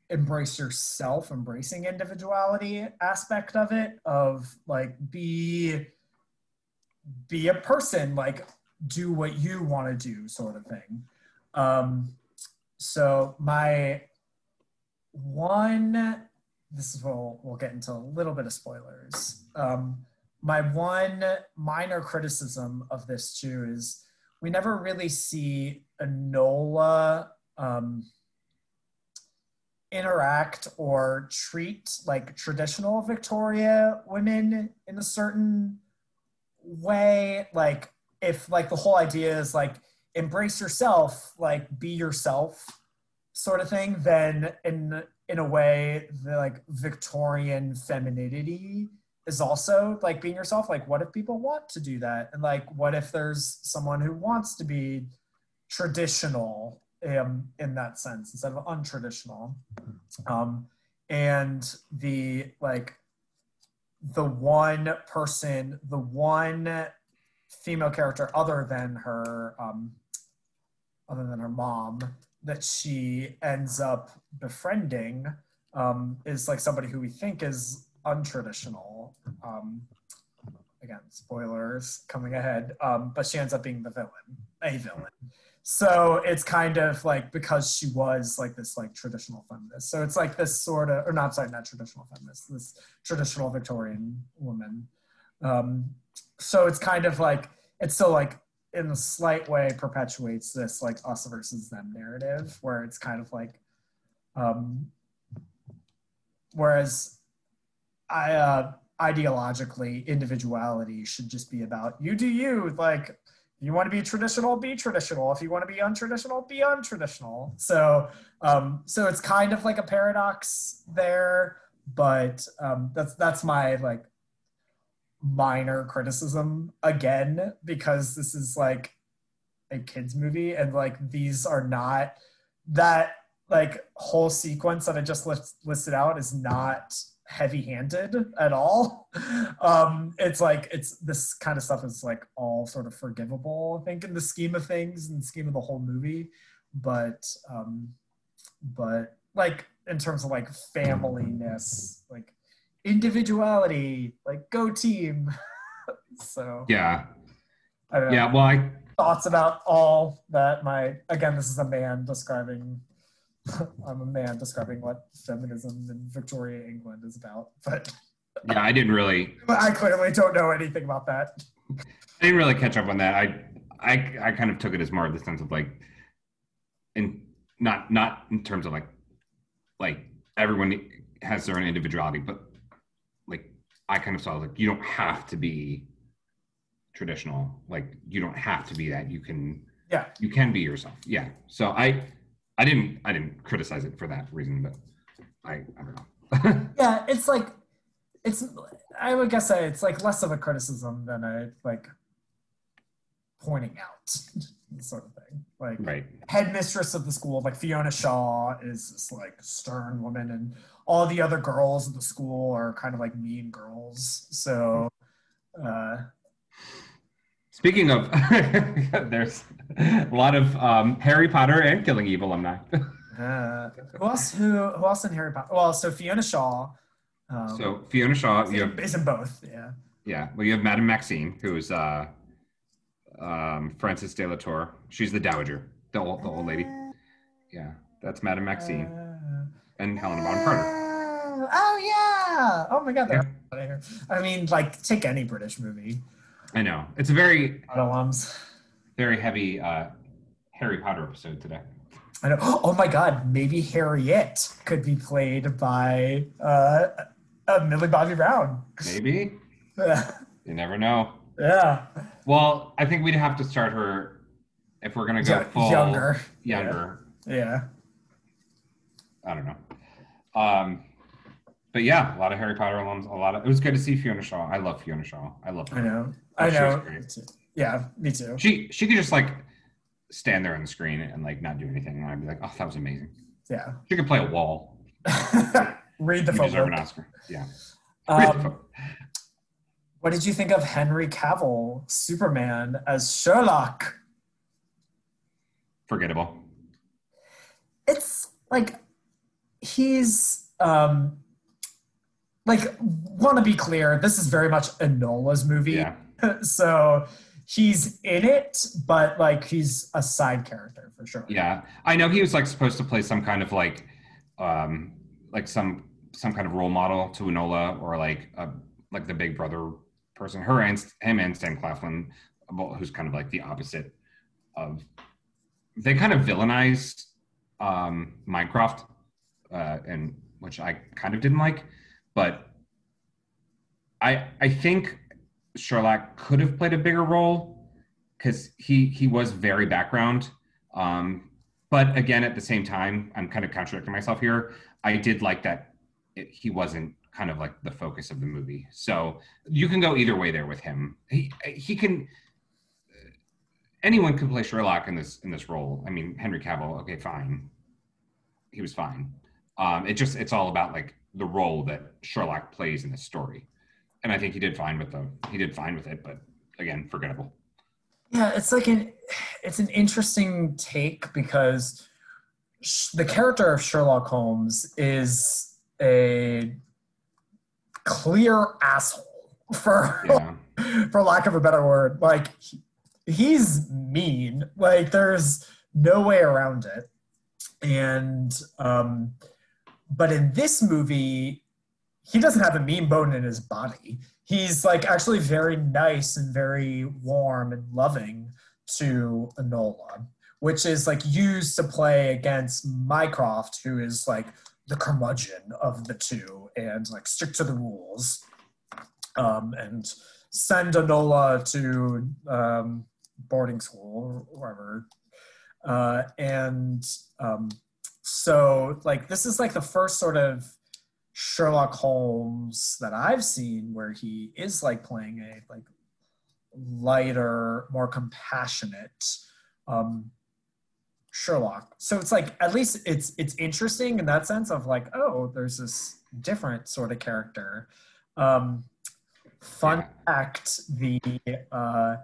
embrace yourself, embracing individuality aspect of it. Of like be be a person, like do what you want to do, sort of thing. Um, so my one, this is we'll we'll get into a little bit of spoilers. Um, my one minor criticism of this too is we never really see Enola um, interact or treat like traditional Victoria women in a certain way. Like if like the whole idea is like embrace yourself, like be yourself sort of thing, then in in a way the like Victorian femininity is also like being yourself like what if people want to do that and like what if there's someone who wants to be traditional um, in that sense instead of untraditional um, and the like the one person the one female character other than her um, other than her mom that she ends up befriending um, is like somebody who we think is untraditional. Um, again, spoilers coming ahead, um, but she ends up being the villain, a villain. So it's kind of like because she was like this like traditional feminist. So it's like this sort of, or not sorry, not traditional feminist, this traditional Victorian woman. Um, so it's kind of like it's still like in a slight way perpetuates this like us versus them narrative where it's kind of like um whereas i uh ideologically individuality should just be about you do you like you want to be traditional be traditional. If you want to be untraditional be untraditional. So um so it's kind of like a paradox there but um that's that's my like minor criticism again because this is like a kids movie and like these are not that like whole sequence that I just list, listed out is not heavy handed at all. Um, it's like it's this kind of stuff is like all sort of forgivable, I think, in the scheme of things and the scheme of the whole movie. But um, but like in terms of like familyness, like individuality, like go team. so Yeah. I don't know. Yeah. Well, I thoughts about all that. My again, this is a man describing. I'm a man describing what feminism in Victoria England is about, but yeah I didn't really I clearly don't know anything about that. I didn't really catch up on that. I I I kind of took it as more of the sense of like, in not not in terms of like, like everyone has their own individuality, but like I kind of saw like you don't have to be traditional. Like you don't have to be that. You can Yeah. you can be yourself. Yeah. So I I didn't I didn't criticize it for that reason, but I I don't know. Yeah, it's like it's. I would guess it's like less of a criticism than a like pointing out sort of thing. Like right. headmistress of the school, like Fiona Shaw, is this like stern woman, and all the other girls in the school are kind of like mean girls. So, uh, Speaking of, there's a lot of um, Harry Potter and Killing Eve alumni. uh, who else? Who who else in Harry Potter? Well, so Fiona Shaw. Um, so Fiona Shaw, you have is in both. Yeah. yeah, well you have Madame Maxime, who's uh, um, Frances de la Tour. She's the dowager, the old the old lady. Yeah, that's Madame Maxime Uh, and Helena Bonham Carter. Oh, oh yeah! Oh my god, they're out of here. I mean, like take any British movie. I know it's a very Alums. Very heavy uh, Harry Potter episode today. I know. Oh my god, maybe Harriet could be played by uh, uh Millie Bobby Brown. Maybe yeah. you never know. Yeah. Well, I think we'd have to start her if we're gonna go Yeah, full younger. Younger. Yeah. I don't know. Um, but yeah, a lot of Harry Potter alums. A lot of. It was good to see Fiona Shaw. I love Fiona Shaw. I love her. I know. I know. Yeah, me too. She she could just like stand there on the screen and like not do anything, and I'd be like, oh, that was amazing. Yeah. She could play a wall. Read the You phone deserve an. Oscar. Yeah. Read Um, what did you think of Henry Cavill, Superman, as Sherlock? Forgettable. It's like he's um like want to be clear, this is very much Enola's movie. Yeah. so he's in it, but like he's a side character for sure. Yeah, I know he was like supposed to play some kind of like, um, like some some kind of role model to Enola or like a like the Big Brother person. Her and him and Sam Claflin, who's kind of like the opposite of. They kind of villainize um, Mycroft, uh, and which I kind of didn't like, but I I think Sherlock could have played a bigger role because he he was very background. Um, but again, at the same time, I'm kind of contradicting myself here. I did like that it, he wasn't kind of like the focus of the movie. So you can go either way there with him. He he can. Anyone can play Sherlock in this in this role. I mean, Henry Cavill. Okay, fine. He was fine. Um, it just it's all about like the role that Sherlock plays in the story, and I think he did fine with the he did fine with it. But again, forgettable. Yeah, it's like an it's an interesting take because sh- the character of Sherlock Holmes is a clear asshole for Yeah. for lack of a better word. Like he- he's mean. Like there's no way around it. And um but in this movie he doesn't have a mean bone in his body. He's like actually very nice and very warm and loving to Enola, which is like used to play against Mycroft, who is like the curmudgeon of the two and like stick to the rules. Um, and send Enola to um, boarding school or wherever. Uh, and um, so, like, this is like the first sort of Sherlock Holmes that I've seen where he is like playing a like lighter, more compassionate um, Sherlock. So it's like at least it's it's interesting in that sense of like, oh, there's this different sort of character. Um, fun fact: the uh,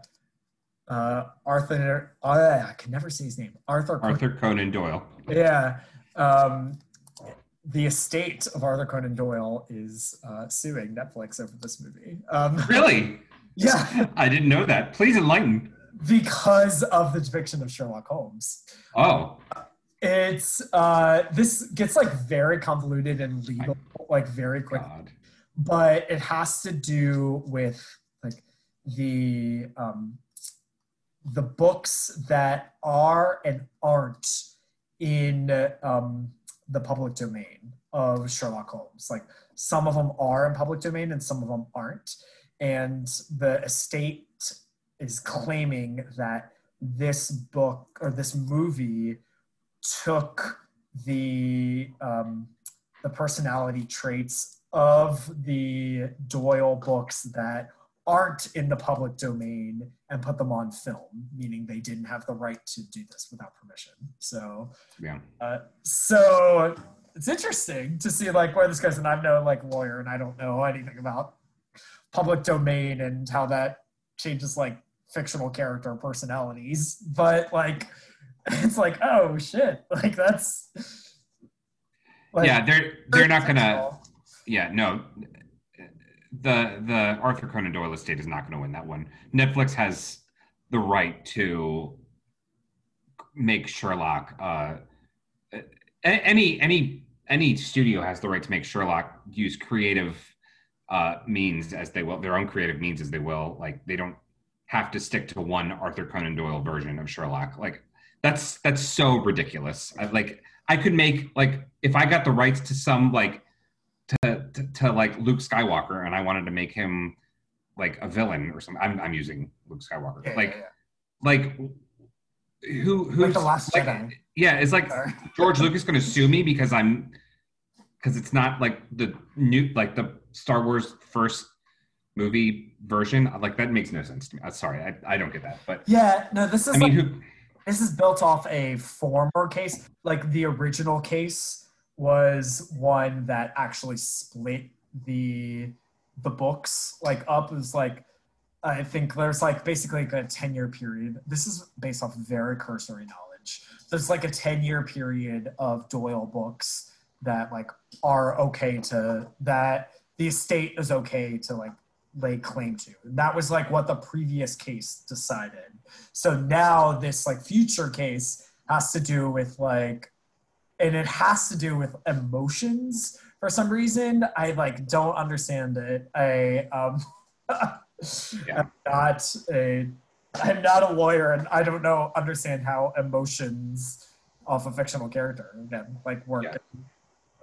uh, Arthur, uh, I can never say his name. Arthur. Arthur Conan Doyle. Yeah. Um, the estate of Arthur Conan Doyle is uh, suing Netflix over this movie. Um, Really? yeah, I didn't know that. Please enlighten. because of the depiction of Sherlock Holmes. Oh, It's uh, this gets like very convoluted and legal, like very quick. God. but it has to do with like the um, the books that are and aren't in um, the public domain of Sherlock Holmes. Like some of them are in public domain and some of them aren't. And the estate is claiming that this book or this movie took the um, the personality traits of the Doyle books that aren't in the public domain and put them on film, meaning they didn't have the right to do this without permission. So, Yeah. uh, so it's interesting to see like where this goes. And I'm no like lawyer, and I don't know anything about public domain and how that changes like fictional character personalities. But like, it's like, oh shit, like that's. like, yeah, they're they're not gonna. Yeah, no. The the Arthur Conan Doyle estate is not going to win that one. Netflix has the right to make Sherlock. Uh, any any any studio has the right to make Sherlock use creative uh, means as they will, their own creative means as they will. Like they don't have to stick to one Arthur Conan Doyle version of Sherlock. Like that's that's so ridiculous. I, like I could make like if I got the rights to some like to, to to like Luke Skywalker and I wanted to make him like a villain or something. I'm I'm using Luke Skywalker. Yeah, like yeah, like who who Like The Last like, Jedi. Yeah, it's like George Lucas going to sue me because I'm because it's not like the new like the Star Wars first movie version. Like that makes no sense to me. Uh, sorry, I, I don't get that. But Yeah, no, this is I mean, like, who? this is built off a former case. Like the original case was one that actually split the the books like up. Was like I think there's like basically like a 10 year period. This is based off very cursory knowledge. There's like a 10 year period of Doyle books that like are okay to that the estate is okay to like lay claim to. That was like what the previous case decided. So now this like future case has to do with like and it has to do with emotions for some reason. I like don't understand it. I um Yeah. I'm not a I'm not a lawyer and I don't know understand how emotions of a fictional character again like work. Yeah.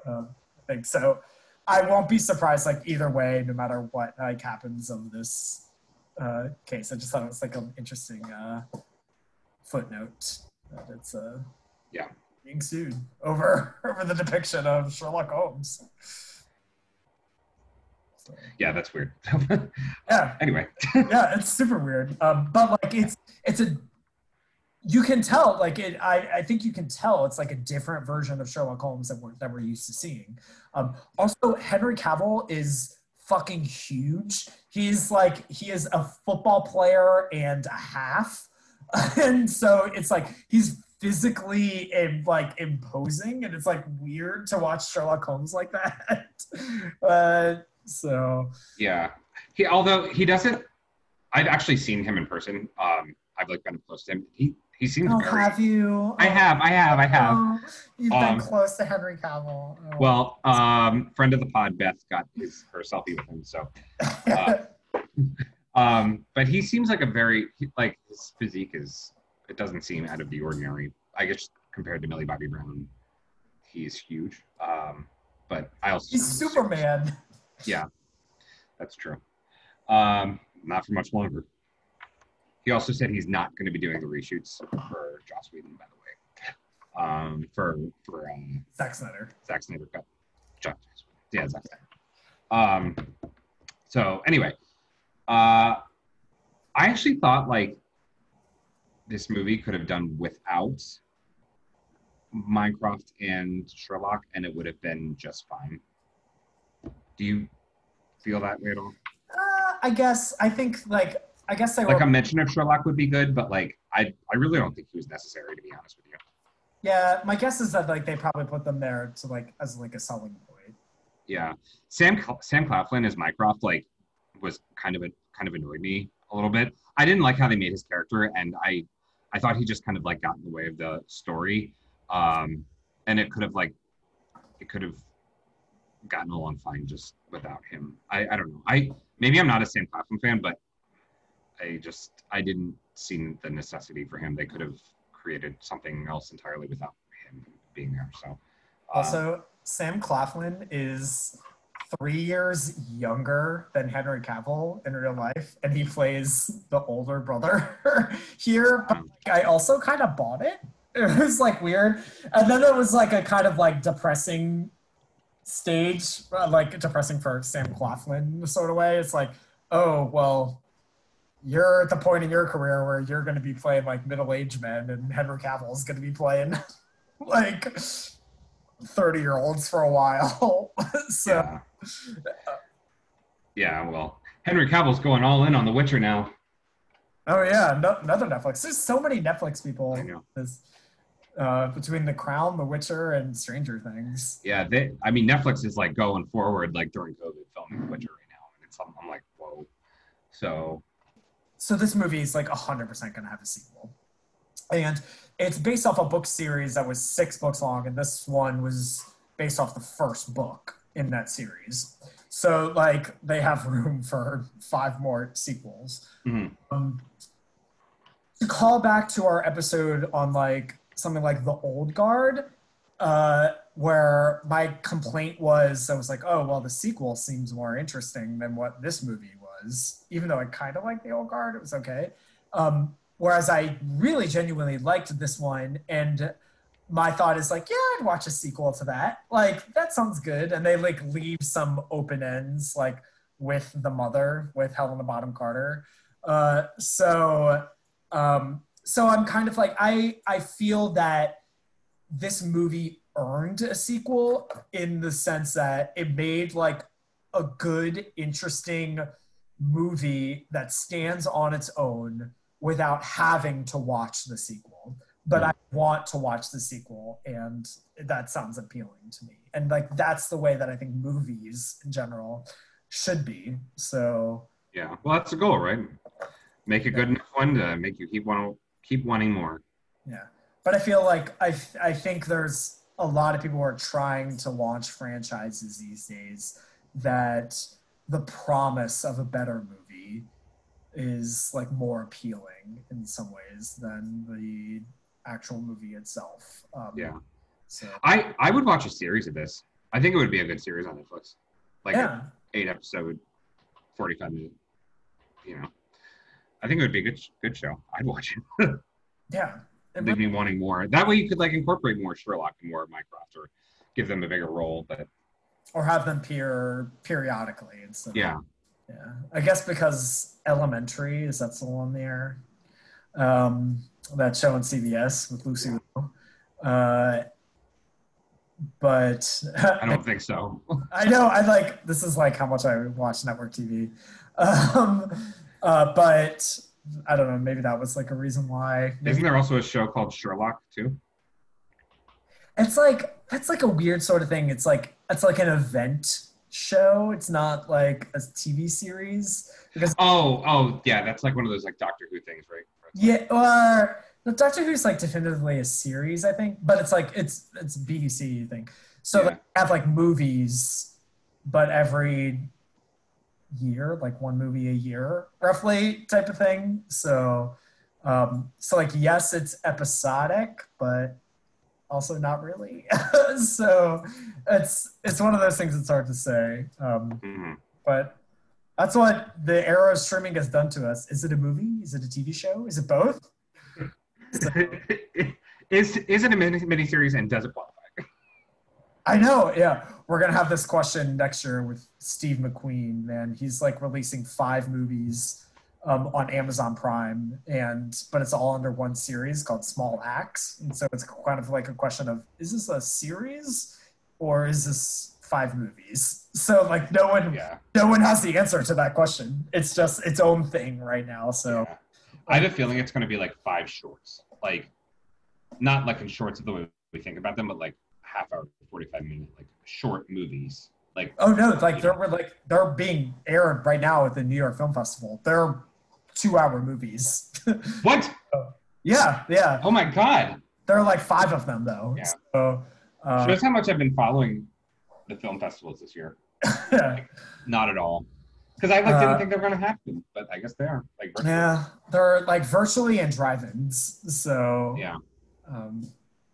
Um, think so. I won't be surprised like either way, no matter what like happens of this uh, case. I just thought it was like an interesting uh, footnote that it's uh, Yeah. Being sued over over the depiction of Sherlock Holmes. So, Yeah, that's weird. yeah, anyway, yeah, it's super weird. Um, but like it's it's a you can tell like it. I I think you can tell it's like a different version of Sherlock Holmes that we're that we're used to seeing. Um, also, Henry Cavill is fucking huge. He's like he is a football player and a half, and so it's like he's physically like imposing, and it's like weird to watch Sherlock Holmes like that. uh, so yeah. He although he doesn't. I've actually seen him in person. Um, I've like been close to him. He he seems Oh, very. have you? I have, I have, I have. Oh, you've Um, been close to Henry Cavill. Oh. Well, um, friend of the pod, Beth got his her selfie with him. So, uh, um, but he seems like a very like his physique is. It doesn't seem out of the ordinary. I guess compared to Millie Bobby Brown, he's huge. Um, but I also he's Superman. Yeah, that's true. Um, not for much longer. He also said he's not going to be doing the reshoots for Joss Whedon, by the way. Um, for for um, Zack Snyder. Zack Snyder cut. Joss, yeah, Zack Snyder. Um, so anyway, uh, I actually thought like this movie could have done without Mycroft and Sherlock, and it would have been just fine. Do you feel that way at all? Uh, I guess. I think like I guess they Like were. a mention of Sherlock would be good, but like I, I really don't think he was necessary to be honest with you. yeah, my guess is that like they probably put them there to like as like a selling point. Yeah, Sam Sam Claflin as Mycroft like was kind of a kind of annoyed me a little bit. I didn't like how they made his character, and I I thought he just kind of like got in the way of the story, um, and it could have like it could have gotten along fine just without him. I I don't know. I maybe I'm not a Sam Claflin fan, but I just I didn't see the necessity for him. They could have created something else entirely without him being there. So. uh, Also, Sam Claflin is three years younger than Henry Cavill in real life, and he plays the older brother here. But like, I also kind of bought it. It was like weird, and then it was like a kind of like depressing stage, uh, like depressing for Sam Claflin sort of way. It's like, oh well. You're at the point in your career where you're going to be playing like middle-aged men, and Henry Cavill is going to be playing like 30 year olds for a while. so Yeah. yeah, well, Henry Cavill's going all in on The Witcher now. oh yeah, no, another Netflix. There's so many Netflix people I know. uh, between The Crown, The Witcher, and Stranger Things. Yeah, they. I mean, Netflix is like going forward, like during COVID, filming The Witcher right now, and it's. I'm, I'm like, whoa. So So this movie is like 100% gonna have a sequel, and it's based off a book series that was six books long, and this one was based off the first book in that series. So like they have room for five more sequels. mhm. um, to call back to our episode on like something like the old guard uh, where my complaint was i was like oh well the sequel seems more interesting than what this movie was, even though I kind of liked the old guard. It was okay. Um, whereas I really genuinely liked this one, and my thought is like, yeah, I'd watch a sequel to that. Like that sounds good, and they like leave some open ends, like with the mother, with Helena Bonham Carter. Uh, so, um, so I'm kind of like I I feel that this movie earned a sequel in the sense that it made like a good, interesting movie that stands on its own without having to watch the sequel. But mm. I want to watch the sequel, and that sounds appealing to me. And like that's the way that I think movies in general should be. So Yeah, well, that's the goal, right? Make a good enough one to make you keep want keep wanting more. Yeah, but I feel like I I think there's a lot of people who are trying to launch franchises these days that the promise of a better movie is like more appealing in some ways than the actual movie itself. Um, Yeah. So I I would watch a series of this. I think it would be a good series on Netflix, like yeah, eight episode, forty five minute. You know, I think it would be a good good show. I'd watch it. yeah. It Leave me wanting more. That way, you could like incorporate more Sherlock and more Mycroft, or give them a bigger role. But or have them peer periodically instead. of- yeah, Yeah, I guess because Elementary is that still on the air? Um, that show on CBS with Lucy Liu. Uh, but I don't think so. I know I like this is like how much I watch network TV. Um, uh, but I don't know. Maybe that was like a reason why. Maybe Isn't there also a show called Sherlock too? it's like that's like a weird sort of thing. It's like it's like an event show. It's not like a TV series because Oh, oh, yeah, that's like one of those like Doctor Who things, right? Yeah, or no, Doctor Who's like definitively a series, I think, but it's like it's it's BBC thing. So Yeah. they have like movies, but every year, like one movie a year, roughly type of thing. So, um, so like yes, it's episodic, but also not really. so it's it's one of those things that's hard to say. Um, Mhm. but that's what the era of streaming has done to us. Is it a movie? Is it a TV show? Is it both? is is it a mini miniseries and does it qualify? I know, yeah. We're gonna have this question next year with Steve McQueen, man. He's like releasing five movies um, on Amazon Prime, and but it's all under one series called Small Axe. And so it's kind of like a question of is this a series or is this five movies? So like no one Yeah. no one has the answer to that question. It's just its own thing right now. So yeah. I have a feeling it's going to be like five shorts, like not like in shorts of the way we think about them, but like half hour, forty five minute, like short movies. Like Oh no! Like they're like they're being aired right now at the New York Film Festival. They're two-hour movies. what? yeah, yeah. Oh my god! There are like five of them though. Yeah. So, uh, Shows how much I've been following the film festivals this year. Not at all, because I like Uh, didn't think they were going to happen, but I guess they are. Like virtually. yeah, they're like virtually in drive-ins. So yeah. Um,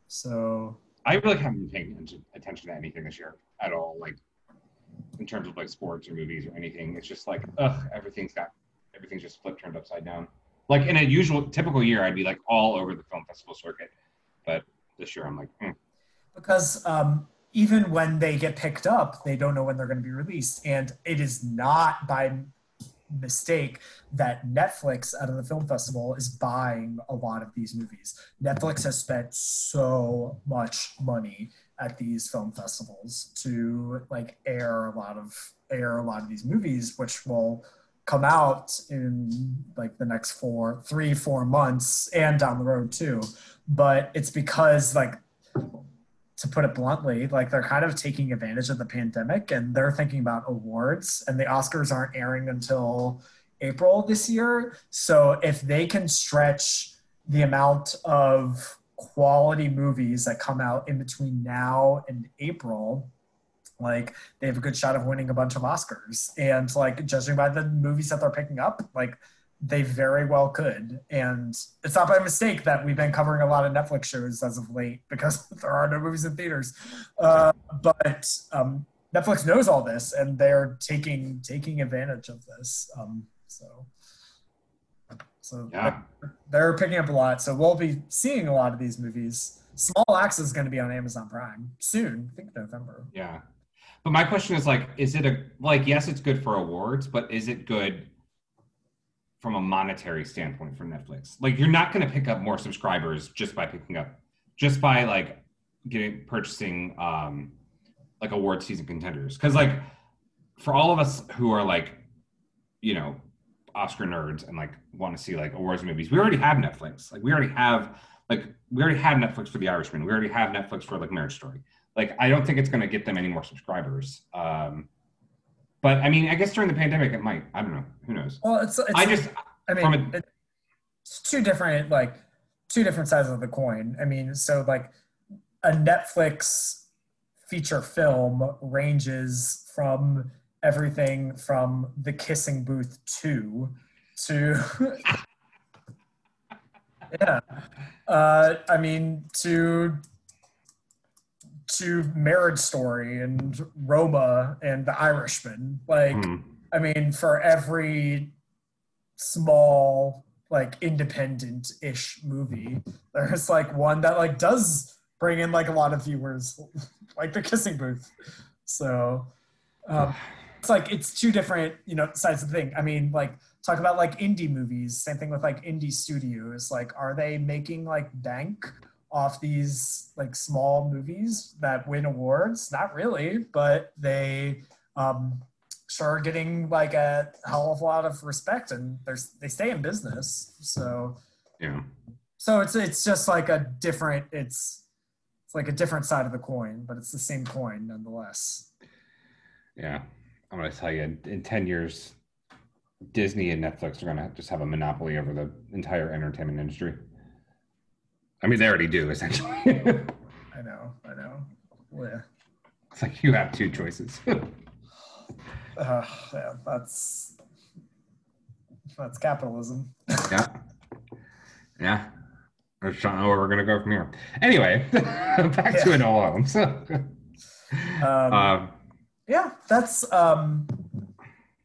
so I really haven't been paying attention, attention to anything this year at all. Like in terms of like sports or movies or anything, it's just like ugh, everything's got everything's just flipped turned upside down. Like in a usual typical year, I'd be like all over the film festival circuit, but this year I'm like, hmm. because um, even when they get picked up, they don't know when they're going to be released, and it is not by mistake that Netflix out of the film festival is buying a lot of these movies. Netflix has spent so much money at these film festivals to like air a lot of air a lot of these movies, which will come out in like the next four, three, four months and down the road too. But it's because like to put it bluntly, like they're kind of taking advantage of the pandemic and they're thinking about awards and the Oscars aren't airing until April this year. So if they can stretch the amount of quality movies that come out in between now and April, like they have a good shot of winning a bunch of Oscars. And like judging by the movies that they're picking up, like they very well could. And it's not by mistake that we've been covering a lot of Netflix shows as of late because there are no movies in theaters. Uh, but um, Netflix knows all this and they're taking taking advantage of this. Um, so so Yeah. they're, they're picking up a lot. So we'll be seeing a lot of these movies. Small Axe is going to be on Amazon Prime soon. I think November. Yeah. But my question is like, is it a like yes, it's good for awards, but is it good from a monetary standpoint for Netflix? Like you're not gonna pick up more subscribers just by picking up just by like getting purchasing um like award season contenders. Cause like for all of us who are like, you know, Oscar nerds and like want to see like awards movies, we already have Netflix. Like we already have like we already have Netflix for The Irishman. We already have Netflix for like Marriage Story like I don't think it's going to get them any more subscribers. Um, but I mean, I guess during the pandemic it might. I don't know. Who knows? Well, it's, it's I just I mean, a- it's two different like two different sides of the coin. I mean, so like a Netflix feature film ranges from everything from The Kissing Booth 2 to yeah. Uh, I mean to to Marriage Story and Roma and The Irishman. Like hmm, I mean, for every small, like independent-ish movie, there's like one that like does bring in like a lot of viewers, like the Kissing Booth. So um, it's like it's two different, you know, sides of the thing. I mean, like talk about like indie movies. Same thing with like indie studios. Like, are they making like bank off these like small movies that win awards? Not really, but they um, sure are getting like a hell of a lot of respect and there's they stay in business. So yeah. so it's it's just like a different it's it's like a different side of the coin, but it's the same coin nonetheless. Yeah. I'm gonna tell you, in ten years, Disney and Netflix are gonna just have a monopoly over the entire entertainment industry. I mean, they already do essentially. I know, I know. Yeah. it's like you have two choices. Uh, yeah, that's that's capitalism. yeah. Yeah. I just don't know where we're gonna go from here. Anyway, back to Yeah. it all. Um, um, yeah, that's um,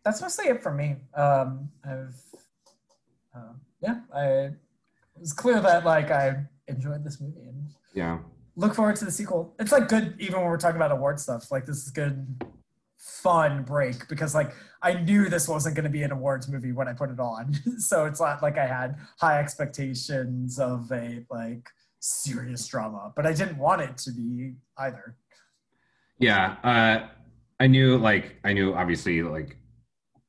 that's mostly it for me. Um, I've uh, yeah, I it was clear that like I enjoyed this movie and yeah. look forward to the sequel. It's like good even when we're talking about award stuff. Like this is good fun break because like I knew this wasn't going to be an awards movie when I put it on. so it's not like I had high expectations of a like serious drama, but I didn't want it to be either. Yeah, uh, I knew like I knew obviously like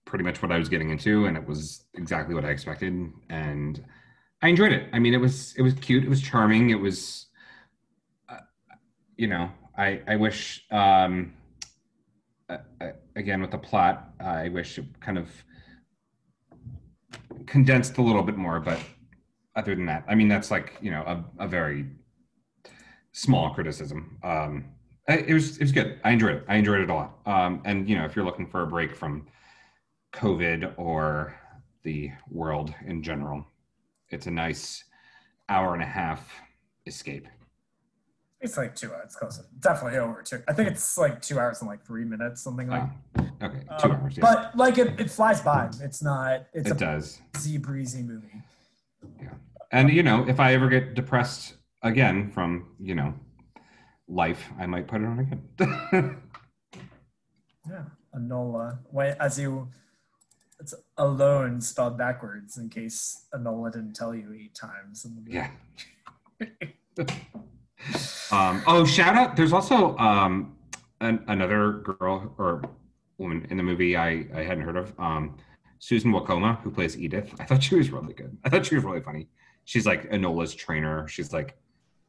pretty much what I was getting into, and it was exactly what I expected, and I enjoyed it. I mean, it was it was cute, it was charming, it was, uh, you know, I I wish um, uh, uh, again with the plot, I wish it kind of condensed a little bit more, but other than that, I mean, that's like you know a, a very small criticism. Um, it was it was good. I enjoyed it. I enjoyed it a lot. Um, and you know, if you're looking for a break from COVID or the world in general, it's a nice hour and a half escape. It's like two hours, close. Definitely over two. I think it's like two hours and like three minutes, something like. Uh, okay, two Um, hours. Yeah, But like it, it flies by. It's not. It's it a does. breezy, breezy movie. Yeah, and you know, if I ever get depressed again from you know life, I might put it on again. Yeah, Enola. When, as you, it's alone spelled backwards in case Enola didn't tell you eight times. In the movie. Yeah. um, oh, shout out! There's also um, an, another girl or woman in the movie I, I hadn't heard of, um, Susan Wokoma, who plays Edith. I thought she was really good. I thought she was really funny. She's like Enola's trainer. She's like,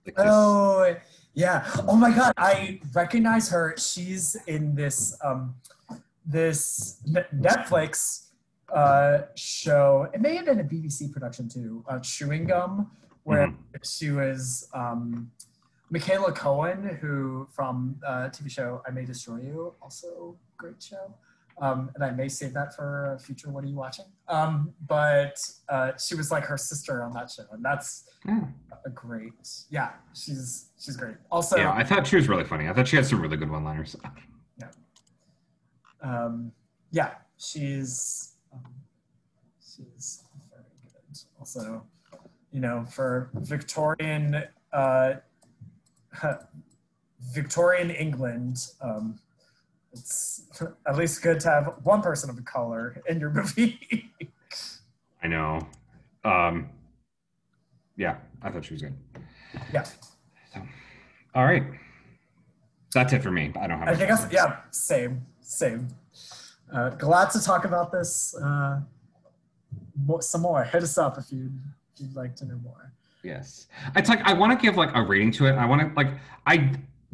like this. Oh yeah. Oh my god, I recognize her. She's in this um this Netflix uh show. It may have been a BBC production too, uh Chewing Gum, where she was um Michaela Coel, who from uh TV show I May Destroy You, also great show. Um, and I may save that for a future What Are You Watching? Um, but uh, she was like her sister on that show, and that's Yeah. a great yeah she's she's great also yeah, I thought she was really funny. I thought she had some really good one-liners. Yeah. Um, yeah, she's she's very good. Also, you know, for Victorian uh, Victorian England, um, it's at least good to have one person of color in your movie. I know. Um, yeah, I thought she was good. yeah, So, all right. That's it for me. I don't have. I think yeah, same, same. Uh, glad to talk about this uh, mo- some more. Hit us up if you'd, if you'd like to know more. Yes. It's like I want to give like a rating to it. I want to like I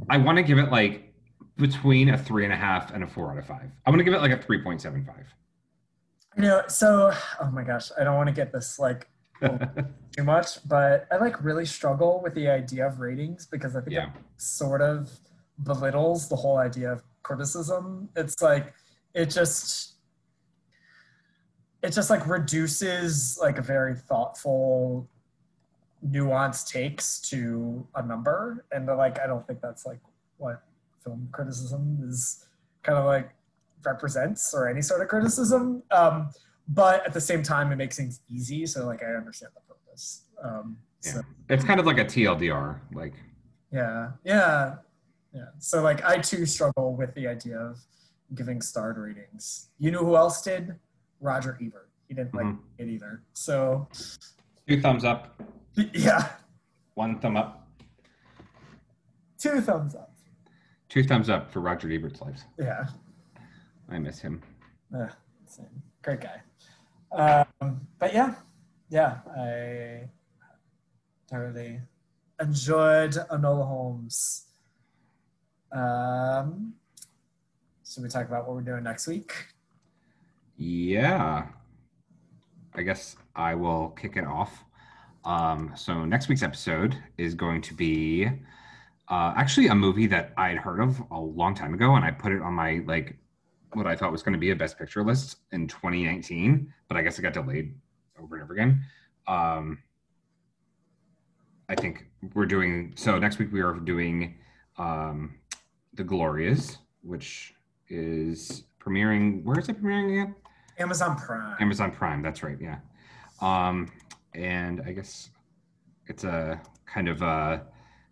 I want to give it like between a three and a half and a four out of five. I'm gonna give it like a three point seven five. You know, so oh my gosh, I don't want to get this like too much, but I like really struggle with the idea of ratings because I think Yeah. it sort of belittles the whole idea of criticism. It's like it just it just like reduces like a very thoughtful nuanced takes to a number. And like i don't think that's like what film criticism is kind of like represents or any sort of criticism. Um but at the same time it makes things easy. So like i understand the purpose. Um so It's kind of like a TLDR. Like yeah. Yeah. Yeah. So like i too struggle with the idea of giving starred ratings. You know who else did roger ebert he didn't like Mhm. it either so two thumbs up, yeah one thumb up, two thumbs up two thumbs up for Roger Ebert's life. yeah I miss him. Uh, same. Great guy. Um, but yeah, yeah, I thoroughly enjoyed Enola Holmes. Um, should we talk about what we're doing next week? Yeah. I guess I will kick it off. Um, so next week's episode is going to be uh, actually a movie that I had heard of a long time ago, and I put it on my like what I thought was going to be a best picture list in 2019, but I guess it got delayed over and over again. Um, I think we're doing so next week. We are doing um, the Glorias, which is premiering. Where is it premiering again? Amazon Prime. Amazon Prime. That's right. Yeah. Um, and I guess it's a kind of a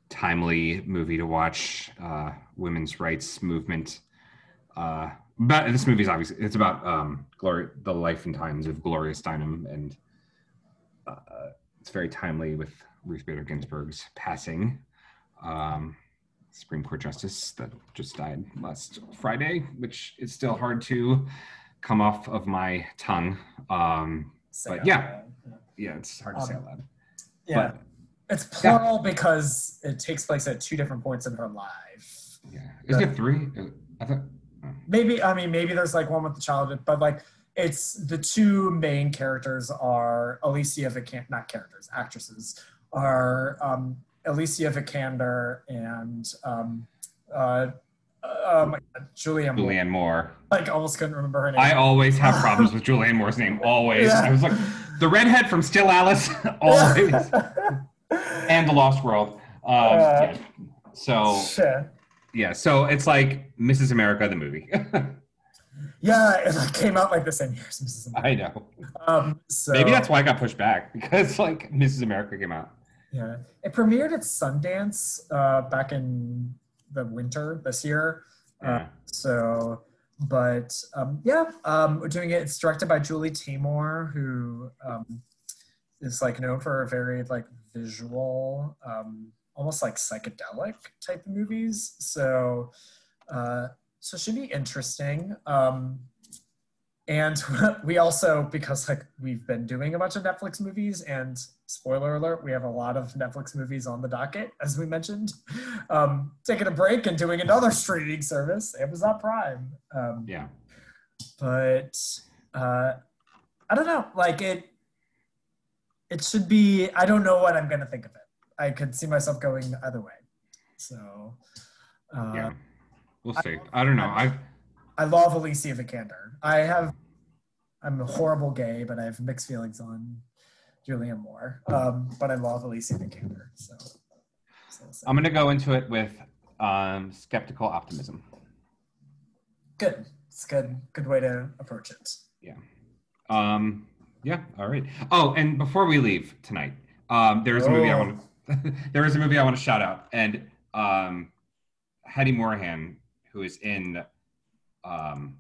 timely movie to watch. Uh, women's rights movement. Uh, but this movie is obviously it's about um, glory, the life and times of Gloria Steinem, and uh, it's very timely with Ruth Bader Ginsburg's passing. Um, Supreme Court justice that just died last Friday, which is still hard to come off of my tongue. Um, Say but yeah. yeah, it's hard to say Um, out loud. Yeah. But it's plural because it takes place at two different points in her life. yeah, isn't it three? I thought. maybe i mean maybe there's like one with the childhood but like it's the two main characters are alicia vikander not characters actresses are um alicia vikander and um uh oh my God, Julianne Moore. Julianne Moore. Like almost couldn't remember her name. I always have problems with Julianne Moore's name. Always. Yeah. I was like, the redhead from Still Alice. always. and The Lost World. Um, yeah. So Shit. yeah, so it's like Mrs. America the movie. Yeah, it like, came out like the same year as Mrs. America. I know. Um, so Maybe that's why I got pushed back because like Mrs. America came out. Yeah, it premiered at Sundance uh, back in the winter this year. Uh, so, but um, yeah, um, we're doing it. It's directed by Julie Taymor, who um, is like known for very like visual, um, almost like psychedelic type of movies. So, uh, so it should be interesting. Um, and we also, because like we've been doing a bunch of Netflix movies, and spoiler alert, we have a lot of Netflix movies on the docket, as we mentioned. Um, taking a break and doing another streaming service, Amazon Prime. Um, Yeah. but uh, I don't know. Like it, it should be. I don't know what I'm gonna think of it. I could see myself going either way. So, uh, Yeah. We'll see. I don't know. I I love Alicia Vikander. I have, I'm a horrible gay, but I have mixed feelings on Julianne Moore. Um, but I love Alicia Vikander. So, so, so. I'm gonna go into it with um, skeptical optimism. good. It's good. Good way to approach it. Yeah. Um, yeah. All right. Oh, and before we leave tonight, um, there is a movie I Oh. want. to there is a movie I want to shout out, and um, Hattie Morahan, who is in um,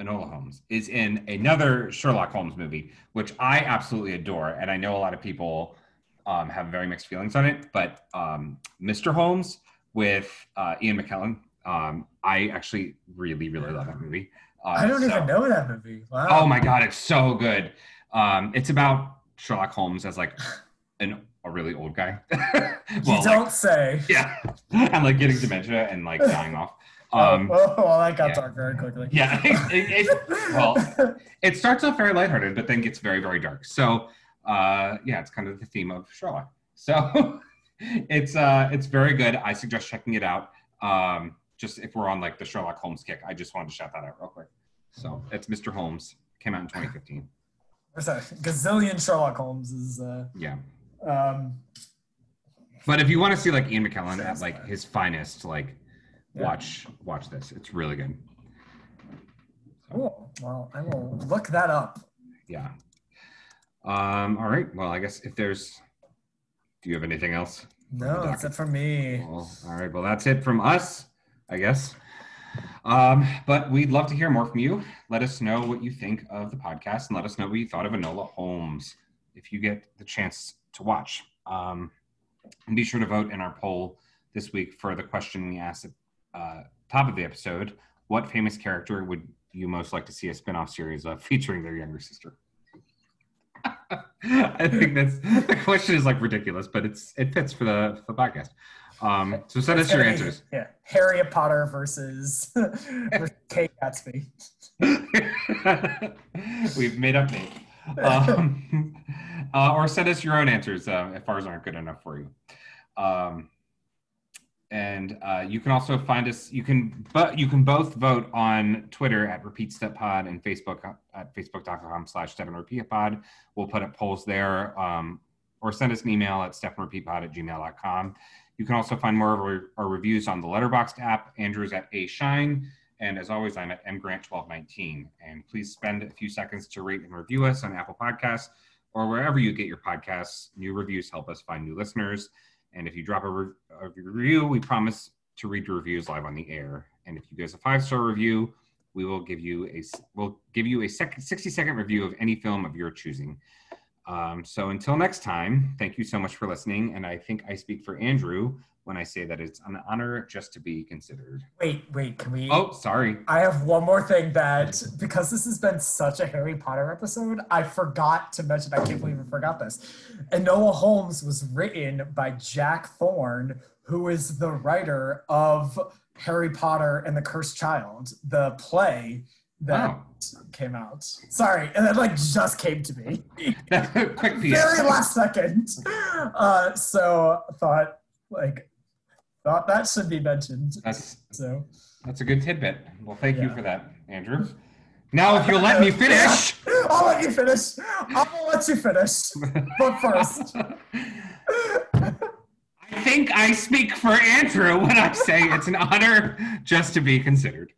Enola Holmes, is in another Sherlock Holmes movie, which I absolutely adore, and I know a lot of people um, have very mixed feelings on it. But um, Mr. Holmes with uh, Ian McKellen, um, I actually really, really love that movie. Uh, I don't so- even know that movie. Wow. Oh my god, it's so good. Um, it's about Sherlock Holmes as like an a really old guy. you don't like, say. yeah, and like getting dementia and like dying off. Um, oh, well, that got yeah. dark very quickly. yeah, it, it, well, it starts off very lighthearted, but then gets very, very dark. So, uh, yeah, it's kind of the theme of Sherlock. So, it's uh, it's very good. I suggest checking it out. Um, just if we're on like the Sherlock Holmes kick, I just wanted to shout that out real quick. So, it's Mr. Holmes. Came out in 2015. There's a gazillion Sherlock Holmes. is. Uh, Yeah. um, But if you want to see like Ian McKellen at like his finest, like Yeah. watch watch this. It's really good. cool. Well, I will look that up. Yeah. Um, all right. Well, I guess if there's do you have anything else? No, that's it for me. Well, all right. Well, that's it from us, I guess. Um, but we'd love to hear more from you. Let us know what you think of the podcast and let us know what you thought of Enola Holmes if you get the chance to watch. Um, and be sure to vote in our poll this week for the question we asked uh, top of the episode. What famous character would you most like to see a spin-off series of featuring their younger sister? I think that's the question is like ridiculous, but it's it fits for the for the podcast. Um, so send us your answers. Yeah, Harry Potter versus, versus Kate Gatsby. We've made up Nate. Um, uh, or send us your own answers uh, if ours aren't good enough for you. Um, and uh, you can also find us. You can, but you can both vote on Twitter at Repeat Step Pod and Facebook at facebook.com/slash Step and Repeat Pod. We'll put up polls there, um, or send us an email at stepandrepeatpod at gmail.com. You can also find more of our, our reviews on the Letterboxd app. Andrew's at A Shine. And as always, I'm at mgrant1219. And please spend a few seconds to rate and review us on Apple Podcasts or wherever you get your podcasts. New reviews help us find new listeners. And if you drop a, re- a review, we promise to read your reviews live on the air. And if you give us a five star review, we will give you a we'll give you a second 60 second review of any film of your choosing. Um, so until next time, thank you so much for listening. And I think I speak for Andrew when I say that it's an honor just to be considered. Wait, wait, can we? Oh, sorry. I have one more thing that because this has been such a Harry Potter episode, I forgot to mention. I can't believe I forgot this. And Enola Holmes was written by Jack Thorne, who is the writer of Harry Potter and the Cursed Child, the play that Wow. came out. Sorry, and that like just came to me. Quick Very last second. Uh, so thought like thought that should be mentioned. That's So that's a good tidbit. Well, thank you for that, Andrew. Now, if you'll let me finish. I'll let you finish. I'll let you finish. But first, I think I speak for Andrew when I say it's an honor just to be considered.